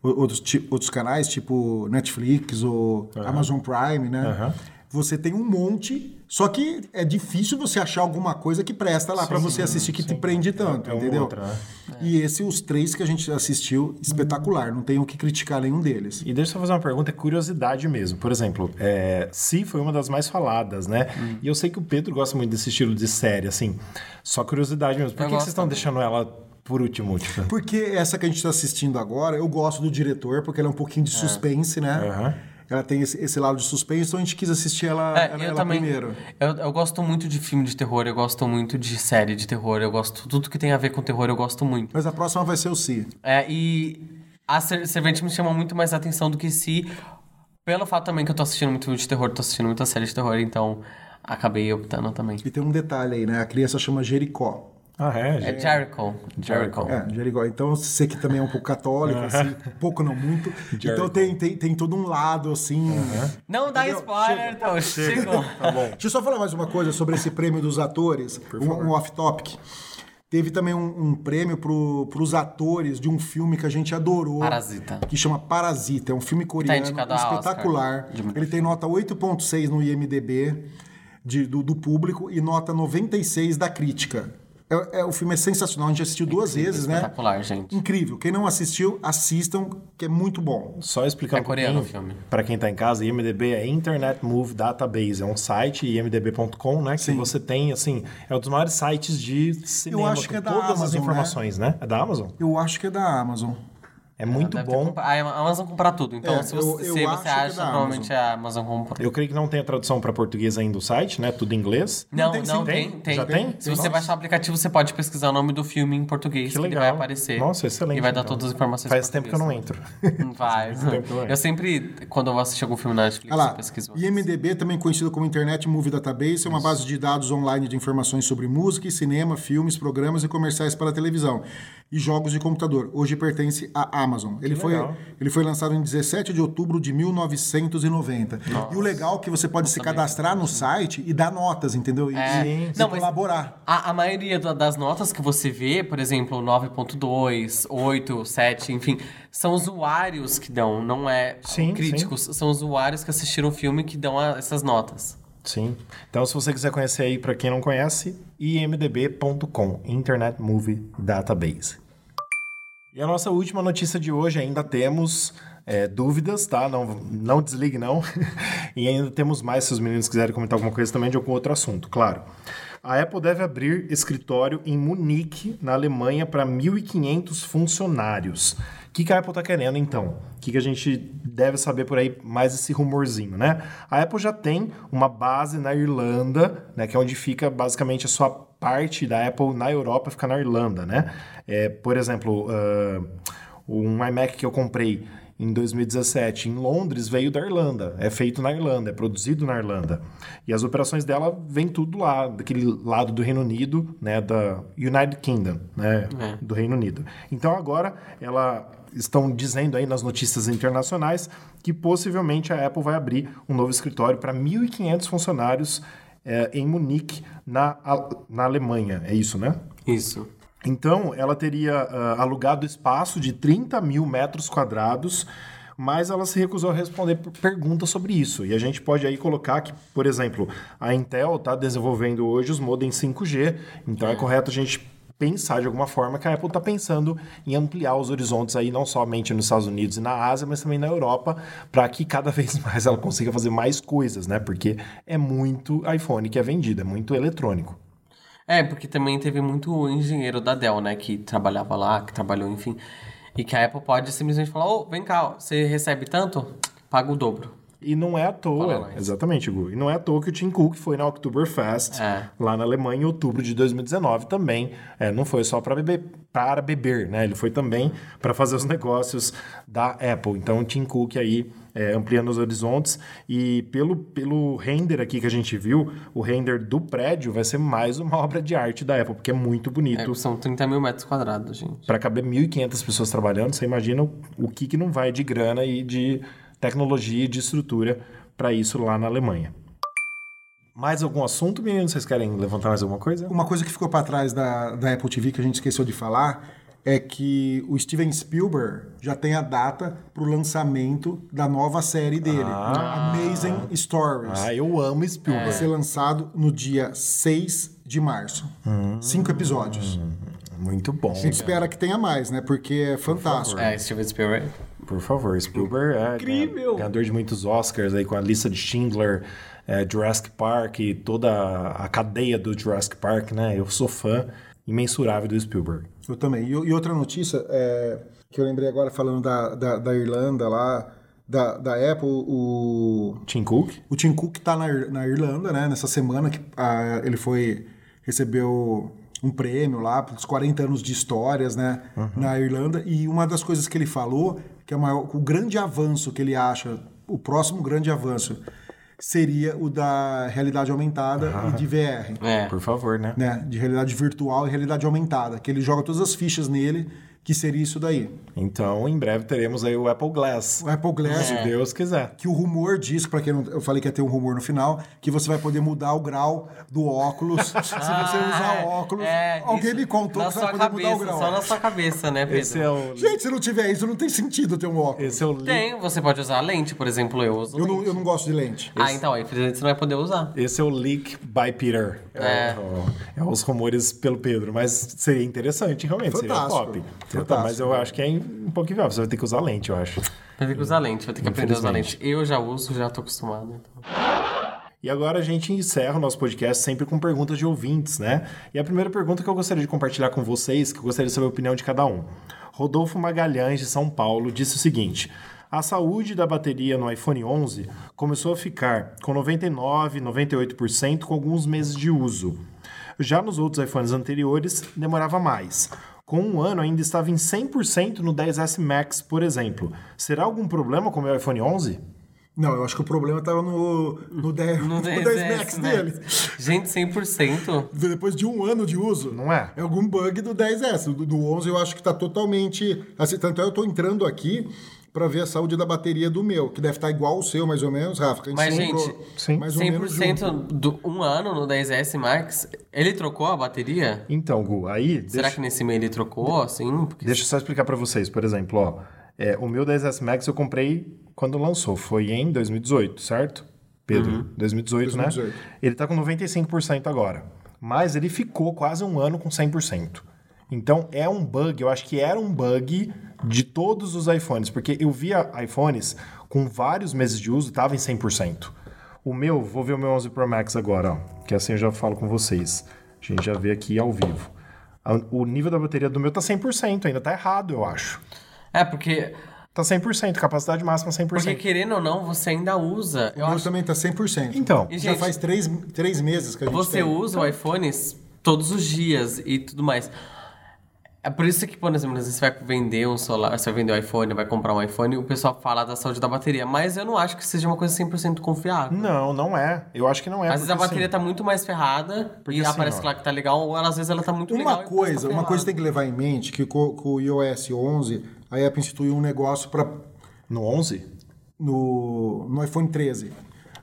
outros, outros canais, tipo Netflix ou Amazon Prime, né? Você tem um monte, só que é difícil você achar alguma coisa que presta lá pra você assistir que te prende tanto, É uma entendeu? outra, né? E esse, os três que a gente assistiu, espetacular, não tenho o que criticar nenhum deles. E deixa eu só fazer uma pergunta, é curiosidade mesmo. Por exemplo, é, Si foi uma das mais faladas, né? E eu sei que o Pedro gosta muito desse estilo de série, assim. Só curiosidade mesmo. Por Eu que, que vocês estão também. deixando ela por último? Tipo? Porque essa que a gente tá assistindo agora, eu gosto do diretor, porque ela é um pouquinho de suspense, né? Aham. Ela tem esse, esse lado de suspense, então a gente quis assistir ela, É, ela, eu ela também. primeiro. Eu, eu gosto muito de filme de terror, eu gosto muito de série de terror, eu gosto. Tudo que tem a ver com terror eu gosto muito. Mas a próxima vai ser o Si. É, e a Ser- Servente me chama muito mais atenção do que se. Pelo fato também que eu tô assistindo muito filme de terror, tô assistindo muita série de terror, então acabei optando também. E tem um detalhe aí, né? A criança chama Jericó. Ah, é? É? Jericho. Jericho. É, Jericó. Então, você que também é um pouco católico, assim, pouco não muito. Então tem, tem, tem todo um lado, assim. Não dá Entendeu? spoiler, então. Chegou. Tá bom. Deixa eu só falar mais uma coisa sobre esse prêmio dos atores, um, um off-topic. Teve também um, um prêmio para os atores de um filme que a gente adorou. Parasita. Que chama Parasita. É um filme coreano indicado a espetacular. Oscar. Ele tem nota 8.6 no IMDB de- do, do público e nota 96 da crítica. É, é- o filme é sensacional, a gente assistiu duas vezes, né? Espetacular, gente. Incrível. Quem não assistiu, assistam, que é muito bom. Só explicando É coreano um o filme. Para quem tá em casa, IMDB é Internet Movie Database, é um site imdb.com, né, que Sim. você tem assim, é um dos maiores sites de cinema acho que com é da todas as Amazon, informações, né? É da Amazon? Eu acho que é da Amazon. É muito Deve ter bom. compra- A Amazon compra tudo. Então, É, se eu- você, eu se acho você que é acha, provavelmente a Amazon comprou. Eu creio que não tem a tradução para português ainda o site, né? Tudo em inglês. Não, tem, não, tem, tem. tem. Já tem? Se você baixar o aplicativo, você pode pesquisar o nome do filme em português, Que que, ele legal. vai aparecer. Nossa, excelente, E vai dar então. todas as informações Faz em tempo que eu não entro. Não Faz. tempo que eu não. Eu sempre, quando eu vou assistir algum filme na Netflix, eu lá, pesquiso. IMDB, também conhecido como Internet Movie Database, é uma base de dados online de informações sobre música, cinema, filmes, programas e comerciais para televisão e jogos de computador. Hoje pertence à Amazon. Ele foi, legal. ele foi lançado em 17 de outubro de 1990. E o legal é que você pode se cadastrar no site e dar notas, entendeu? E, É. e- e Não, mas- colaborar. A, a maioria da- das notas que você vê, por exemplo, 9.2, 8, 7, enfim, são usuários que dão, não é Sim, críticos, são usuários que assistiram o filme que dão a- essas notas. Sim. Então, se você quiser conhecer aí, para quem não conhece, imdb.com, Internet Movie Database. E a nossa última notícia de hoje, ainda temos é, dúvidas, tá? Não, não desligue, não. e ainda temos mais, se os meninos quiserem comentar alguma coisa também de algum outro assunto, claro. A Apple deve abrir escritório em Munique, na Alemanha, para 1.500 funcionários. O que, que a Apple está querendo, então? O que, que a gente deve saber por aí, mais esse rumorzinho, né? A Apple já tem uma base na Irlanda, né, que é onde fica basicamente a sua parte da Apple na Europa, fica na Irlanda, né? É, por exemplo, ah, um iMac que eu comprei em 2017 em Londres veio da Irlanda, é feito na Irlanda, é produzido na Irlanda. E as operações dela vêm tudo lá, daquele lado do Reino Unido, né, da United Kingdom, né, do Reino Unido. Então agora ela estão dizendo aí nas notícias internacionais que possivelmente a Apple vai abrir um novo escritório para 1.500 funcionários eh, em Munique, na, na Alemanha. É isso, né? Isso. Então, ela teria ah, alugado espaço de 30 mil metros quadrados, mas ela se recusou a responder por perguntas sobre isso. E a gente pode aí colocar que, por exemplo, a Intel está desenvolvendo hoje os modems 5G, então é, correto a gente pensar de alguma forma que a Apple está pensando em ampliar os horizontes aí, não somente nos Estados Unidos e na Ásia, mas também na Europa, para que cada vez mais ela consiga fazer mais coisas, né? Porque é muito iPhone que é vendido, é muito eletrônico. É, porque também teve muito engenheiro da Dell, né, que trabalhava lá, que trabalhou, enfim. E que a Apple pode simplesmente falar, ô, vem cá, você recebe tanto? Paga o dobro. E não é à toa, exatamente, Gu. E não é à toa que o Tim Cook foi na Oktoberfest, É. lá na Alemanha, em outubro de 2019 também. É, não foi só para beber, para beber, né? Ele foi também para fazer os negócios da Apple. Então, o Tim Cook aí é, ampliando os horizontes. E pelo, pelo render aqui que a gente viu, o render do prédio vai ser mais uma obra de arte da Apple, porque é muito bonito. É, são 30 mil metros quadrados, gente. Para caber 1.500 pessoas trabalhando, você imagina o, o que, que não vai de grana e de tecnologia e de estrutura para isso lá na Alemanha. Mais algum assunto, meninos? Vocês querem levantar mais alguma coisa? Uma coisa que ficou para trás da, da Apple TV que a gente esqueceu de falar é que o Steven Spielberg já tem a data para o lançamento da nova série dele, Amazing Stories. Ah, eu amo Vai Spielberg. ser lançado no dia 6 de março. Cinco episódios. Muito bom. A gente espera que tenha mais, né? Porque é fantástico. É, Steven Spielberg. Por favor, Spielberg é Incrível! ganhador de muitos Oscars aí com a lista de Schindler, é, Jurassic Park e toda a cadeia do Jurassic Park, né? Eu sou fã imensurável do Spielberg. Eu também. E, e outra notícia é, que eu lembrei agora falando da, da, da Irlanda lá, da, da Apple, o, Tim Cook? o Tim Cook está na, na Irlanda, né? Nessa semana que ah, ele foi recebeu um prêmio lá pelos 40 anos de histórias, né? Na Irlanda. E uma das coisas que ele falou, que é o, maior, o grande avanço que ele acha, o próximo grande avanço, seria o da realidade aumentada e de VR. É. Por favor, né? Né, de realidade virtual e realidade aumentada, que ele joga todas as fichas nele, que seria isso daí. Então, em breve teremos aí o Apple Glass. O Apple Glass, Se Deus quiser. que o rumor diz, para quem não, eu falei que ia ter um rumor no final, que você vai poder mudar o grau do óculos. Se você usar óculos, é, alguém isso me contou na que você vai poder cabeça, mudar o grau. Só na sua cabeça, né, Pedro? Esse é o. Gente, se não tiver isso, não tem sentido ter um óculos. Esse é o. Tem, você pode usar a lente, por exemplo, eu uso Eu lente. não, eu não gosto de lente. Ah, então, aí infelizmente você não vai poder usar. Esse é o leak by Peter. É. o- é os rumores pelo Pedro. Mas seria interessante, realmente. Seria Fantástico. top. Fantástico. Mas eu acho que é um pouco inviável. Você vai ter que usar lente, eu acho. Vai ter que usar lente, vai ter que aprender a usar lente. Eu já uso, já tô acostumado. Então. E agora a gente encerra o nosso podcast sempre com perguntas de ouvintes, né? E a primeira pergunta que eu gostaria de compartilhar com vocês, que eu gostaria de saber a opinião de cada um. Rodolfo Magalhães, de São Paulo, disse o seguinte: a saúde da bateria no iPhone 11 começou a ficar com 99, 98% com alguns meses de uso. Já nos outros iPhones anteriores, demorava mais. Com um ano, ainda estava em 100% no 10S Max, por exemplo. Será algum problema com o meu iPhone 11? Não, eu acho que o problema estava no, no, 10, No no 10 10 Max né? dele. Gente, 100%. Depois de um ano de uso. Não é? É algum bug do 10S. Do, do 11 eu acho que está totalmente... Assim, tanto é eu estou entrando aqui para ver a saúde da bateria do meu, que deve estar igual ao seu, mais ou menos, Rafa. a Mas, comprou gente, sim. mais ou menos junto. 100% do um ano no 10S Max, ele trocou a bateria? Então, Gu, aí. Será deixa- que nesse meio ele trocou, assim? Porque Deixa eu só explicar pra vocês, por exemplo, ó. é, o meu 10S Max eu comprei quando lançou, foi em 2018, certo? Pedro, 2018, 2018. né? Ele tá com 95% agora. Mas ele ficou quase um ano com 100%. Então é um bug, eu acho que era um bug de todos os iPhones, porque eu via iPhones com vários meses de uso, tava em 100%. O meu, vou ver o meu 11 Pro Max agora, ó, que assim eu já falo com vocês. A gente já vê aqui ao vivo. O nível da bateria do meu tá 100%, ainda tá errado, eu acho. É, porque, Tá 100%, capacidade máxima 100%. porque querendo ou não, você ainda usa. O Eu meu acho também está 100%. Então, E, Já gente, faz três, três meses que a gente você tem. usa o iPhone todos os dias e tudo mais. É por isso que, por exemplo, às vezes você vai vender um celular, você vai vender um iPhone, vai comprar um iPhone, o pessoal fala da saúde da bateria. Mas eu não acho que seja uma coisa 100% confiável. não, não é. Eu acho que não é. Às vezes a porque, bateria assim, tá muito mais ferrada Porque e assim, aparece ó. lá que tá legal, ou às vezes ela tá muito legal. Uma e depois coisa, tá uma coisa tem que levar em mente que com, com o iOS 11, a Apple instituiu um negócio para No 11? no, no iPhone 13.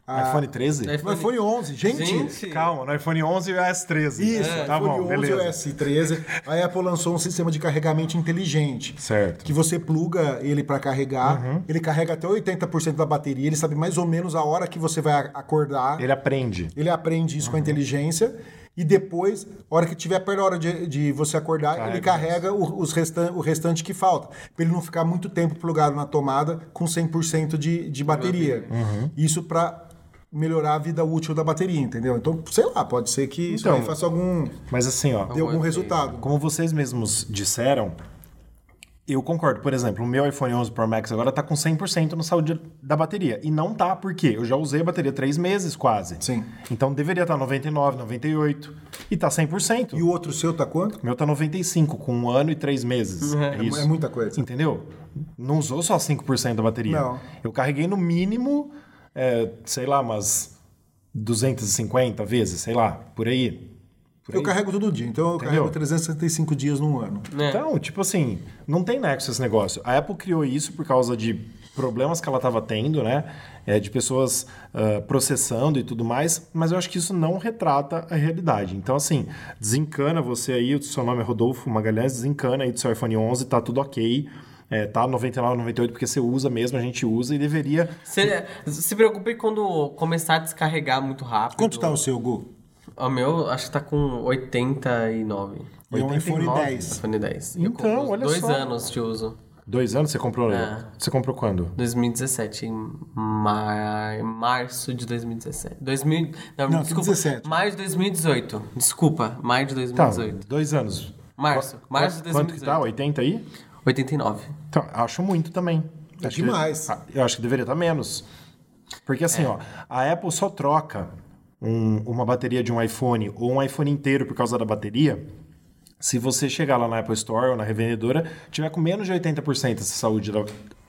A- iPhone 13? No iPhone 11, gente. Gente, Calma, no iPhone 11 e o S13. Isso, tá iPhone bom, 11 beleza. e o S13. A Apple lançou um sistema de carregamento inteligente. Certo. Que você pluga ele para carregar, Uhum. ele carrega até 80% da bateria, ele sabe mais ou menos a hora que você vai acordar. Ele aprende. Ele aprende isso com a inteligência e depois, a hora que tiver perto da hora de, de você acordar, Carrega ele carrega o, os restan o restante que falta. Pra ele não ficar muito tempo plugado na tomada com 100% de, de bateria. Isso para melhorar a vida útil da bateria, entendeu? Então, sei lá, pode ser que isso Então, aí faça algum, Mas assim, ó, dê algum resultado. como vocês mesmos disseram, eu concordo. Por exemplo, o meu iPhone 11 Pro Max agora tá com 100% na saúde da bateria. E não tá, por quê? Eu já usei a bateria três meses quase. Sim. Então deveria estar 99, 98. E tá 100%. E o outro seu tá quanto? O meu tá 95, com um ano e três meses. É, isso. É muita coisa. Entendeu? Não usou só 5% da bateria. Não. Eu carreguei no mínimo, é, sei lá, umas 250 vezes, sei lá, por aí. Por Eu aí. carrego todo dia, então eu Entendeu? carrego 365 dias num ano. né? Então, tipo assim, não tem nexo esse negócio. A Apple criou isso por causa de problemas que ela estava tendo, né? É, de pessoas ah, processando e tudo mais, mas eu acho que isso não retrata a realidade. Então, assim, desencana você aí, o seu nome é Rodolfo Magalhães, desencana aí do seu iPhone 11, tá tudo ok. É, tá 99, 98, porque você usa mesmo, a gente usa e deveria... Se, se preocupe quando começar a descarregar muito rápido. Quanto tá o seu, Gu? O meu, acho que tá com 89. E um iPhone 89? 10. iPhone 10. Eu Então, olha dois só. anos de uso. Dois anos você comprou? É. Você comprou quando? 2017, em mar... março de 2017. 2000... Não, Não, desculpa. 2017. Maio de 2018. Desculpa, maio de Tá, 2018. dois anos. Março, março de Quanto que tá? 2018. 80 aí? 89. Então, acho muito também. É Acho que- demais. ah, eu acho que deveria estar menos. Porque assim, É. ó, a Apple só troca um- uma bateria de um iPhone ou um iPhone inteiro por causa da bateria se você chegar lá na Apple Store ou na revendedora, tiver com menos de 80% essa saúde da,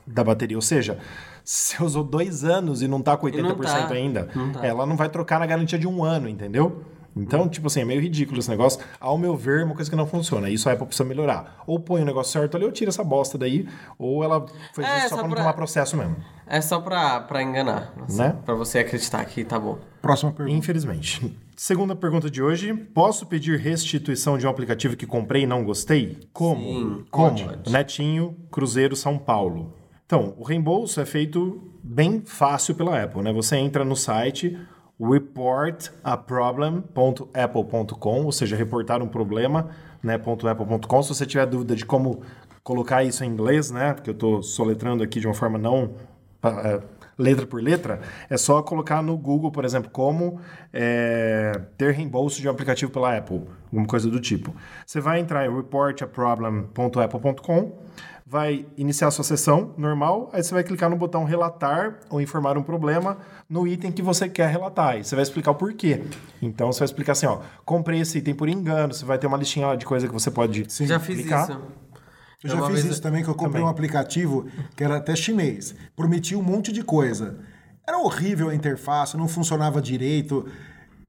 da bateria. Ou seja, se você usou dois anos e não tá com 80% E não tá. ainda, Não tá. ela não vai trocar na garantia de um ano, entendeu? Então, tipo assim, é meio ridículo esse negócio. Ao meu ver, é uma coisa que não funciona. Isso a Apple precisa melhorar. Ou põe o negócio certo ali, ou tira essa bosta daí, ou ela faz É, só só pra não pra- tomar processo mesmo. É só pra, pra enganar. Assim, Né? Pra você acreditar que tá bom. Próxima pergunta. Infelizmente. Segunda pergunta de hoje. Posso pedir restituição de um aplicativo que comprei e não gostei? Como? Sim, Como? pode. Netinho, Cruzeiro, São Paulo. Então, o reembolso é feito bem fácil pela Apple, né? Você entra no site reportaproblem.apple.com, ou seja, reportar um problema, né, .apple.com. Se você tiver dúvida de como colocar isso em inglês, né, porque eu estou soletrando aqui de uma forma não é, letra por letra, é só colocar no Google, por exemplo, como é, ter reembolso de um aplicativo pela Apple, alguma coisa do tipo. Você vai entrar em reportaproblem.apple.com, vai iniciar sua sessão normal, aí você vai clicar no botão relatar ou informar um problema no item que você quer relatar. E você vai explicar o porquê. Então você vai explicar assim, ó, comprei esse item por engano, você vai ter uma listinha lá de coisa que você pode Sim, já fiz clicar. isso. Eu já fiz isso também, que eu comprei um aplicativo que era até chinês. Prometia um monte de coisa. Era horrível a interface, não funcionava direito.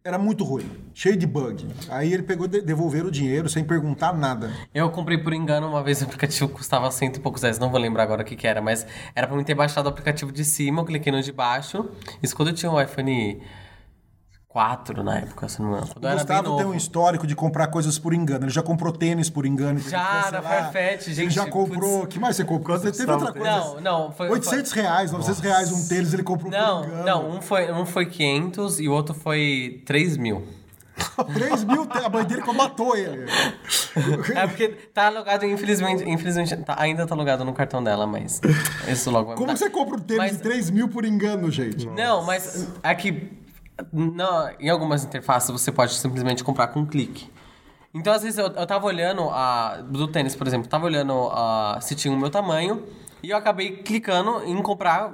Era muito ruim, cheio de bug. Aí ele pegou de- devolveram o dinheiro sem perguntar nada. Eu comprei por engano uma vez o aplicativo custava cento e poucos reais, não vou lembrar agora o que, que era, mas era pra mim ter baixado o aplicativo de cima, eu cliquei no de baixo. Isso quando eu tinha um iPhone 4 na época, se não me engano. O Gustavo tem um histórico de comprar coisas por engano. Ele já comprou tênis por engano. Já, da Farfetch, Ele gente, já comprou. putz. que mais você comprou? Você teve outra coisa. Não, não, foi. 800 reais, 900 reais um tênis ele comprou Não, por engano. não, um foi, um foi 500 e o outro foi 3 mil. 3 mil, a mãe dele matou ele. É porque tá alugado, infelizmente, infelizmente tá- ainda tá alugado no cartão dela, mas isso logo vai Como mudar. você compra um tênis Mas- de 3 mil por engano, gente? Não, mas é não, em algumas interfaces você pode simplesmente comprar com um clique. Então, às vezes, eu, eu tava olhando a. Do tênis, por exemplo, tava olhando a, se tinha o meu tamanho e eu acabei clicando em comprar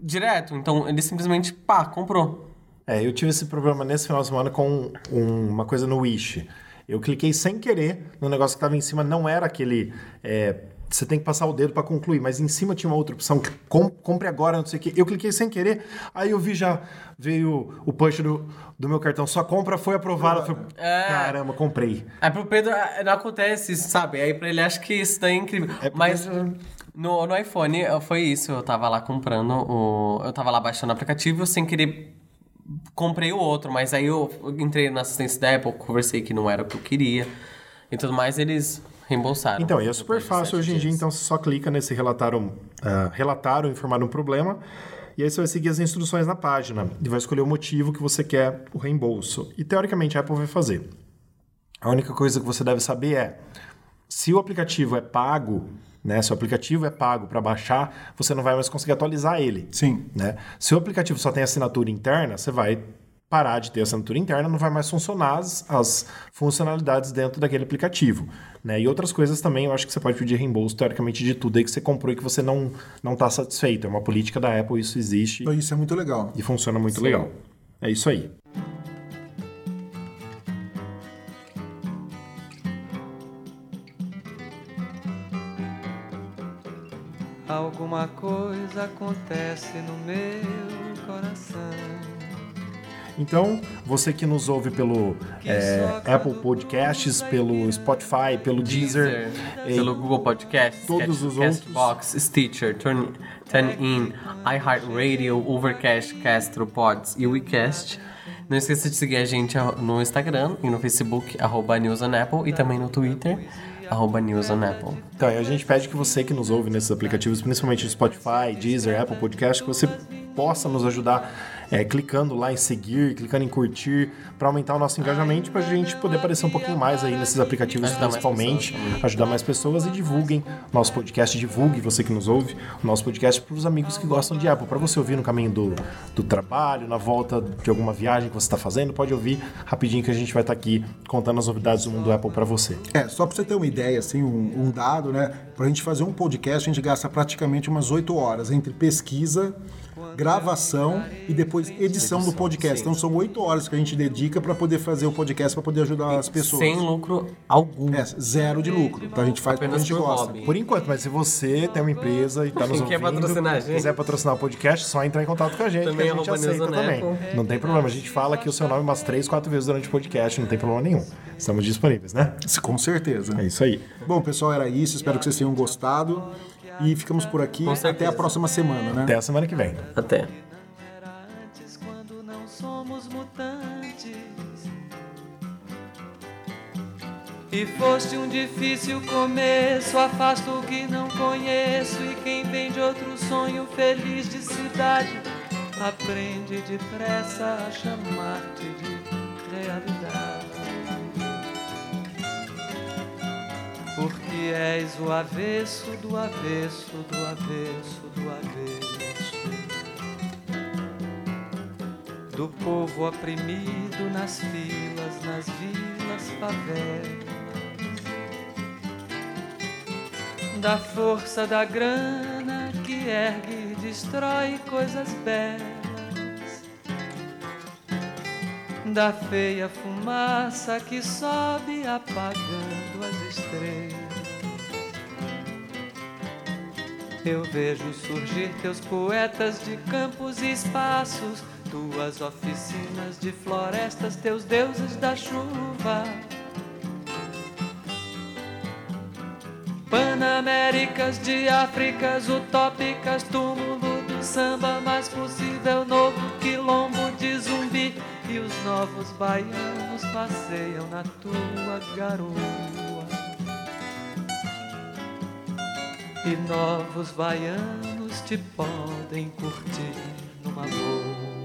direto. Então ele simplesmente, pá, comprou. É, eu tive esse problema nesse final de semana com um- uma coisa no Wish. Eu cliquei sem querer no negócio que estava em cima, não era aquele. é, você tem que passar o dedo para concluir, mas em cima tinha uma outra opção, compre agora, não sei o quê. Eu cliquei sem querer, aí eu vi já, veio o push do, do meu cartão, sua compra foi aprovada. Eu falei, Caramba, comprei. Aí pro Pedro ah, não acontece isso, sabe? Aí pra ele acho que isso daí é incrível. Mas no, no iPhone foi isso. Eu tava lá comprando o. Eu tava lá baixando o aplicativo sem querer. Comprei o outro, mas aí eu entrei na assistência da Apple, conversei que não era o que eu queria e tudo mais, eles reembolsaram. Então, e é super fácil hoje em dia, dias. então você só clica nesse relatar, um, ah, relatar ou informar um problema, e aí você vai seguir as instruções na página e vai escolher o motivo que você quer o reembolso. E teoricamente a Apple vai fazer. A única coisa que você deve saber é se o aplicativo é pago, né? Se o aplicativo é pago para baixar, você não vai mais conseguir atualizar ele. Sim. Né? Se o aplicativo só tem assinatura interna, você vai parar de ter assinatura interna, não vai mais funcionar as, as funcionalidades dentro daquele aplicativo. Né? E outras coisas também, eu acho que você pode pedir reembolso, teoricamente, de tudo aí que você comprou e que você não não está satisfeito. É uma política da Apple, isso existe Então isso é muito legal. e funciona muito legal. É isso aí. Alguma coisa acontece no meu coração. Então, você que nos ouve pelo é, Apple Podcasts, pelo Spotify, pelo Deezer, e- pelo Google Podcast, todos os Castbox, Stitcher, Turn, TuneIn, iHeartRadio, Overcast, Castro, Pods e WeCast. Não esqueça de seguir a gente no Instagram e no Facebook, arroba News on Apple, e também no Twitter, arroba News on Apple. Então, e a gente pede que você que nos ouve nesses aplicativos, principalmente Spotify, Deezer, Apple Podcast, que você possa nos ajudar é, clicando lá em seguir, clicando em curtir, para aumentar o nosso engajamento, para a gente poder aparecer um pouquinho mais aí nesses aplicativos, Ajudar mais principalmente, pessoas também. ajudar mais pessoas e divulguem nosso podcast, divulgue você que nos ouve, o nosso podcast para os amigos que gostam de Apple, para você ouvir no caminho do, do trabalho, na volta de alguma viagem que você está fazendo, pode ouvir rapidinho que a gente vai estar aqui contando as novidades do mundo Apple para você. É, só pra você ter uma ideia, assim, um, um dado, né? Pra gente fazer um podcast, a gente gasta praticamente umas 8 horas entre pesquisa, gravação e depois edição do podcast. Então são 8 horas que a gente dedica pra poder fazer o podcast, pra poder ajudar as pessoas. Sem lucro algum. É, zero de lucro. Então a gente faz porque a Apenas gente por gosta. hobby. Por enquanto, mas se você tem uma empresa e está nos Quer ouvindo, patrocinar a gente? quiser patrocinar o podcast, só entrar em contato com a gente, Também que a gente aceita também. Não tem problema, a gente fala aqui o seu nome umas três, quatro vezes durante o podcast, não tem problema nenhum. Estamos disponíveis, né? Com certeza. É isso aí. Bom, pessoal, era isso. Espero que vocês tenham gostado. E ficamos por aqui. Até a próxima semana, né? Até a semana que vem. Até. Era antes quando não somos mutantes. E foste um difícil começo, afasto o que não conheço e quem vem de outro sonho feliz de cidade aprende depressa a chamar-te de realidade. Porque és o avesso do avesso do avesso do avesso. do povo oprimido nas filas, nas vilas, favelas. Da força da grana que ergue e destrói coisas belas. Da feia fumaça que sobe apagando as estrelas. Eu vejo surgir teus poetas de campos e espaços, tuas oficinas de florestas, teus deuses da chuva. Panaméricas de Áfricas utópicas, túmulo samba mais possível, novo quilombo de zumbi. E os novos baianos passeiam na tua garoa. E novos baianos te podem curtir numa boa.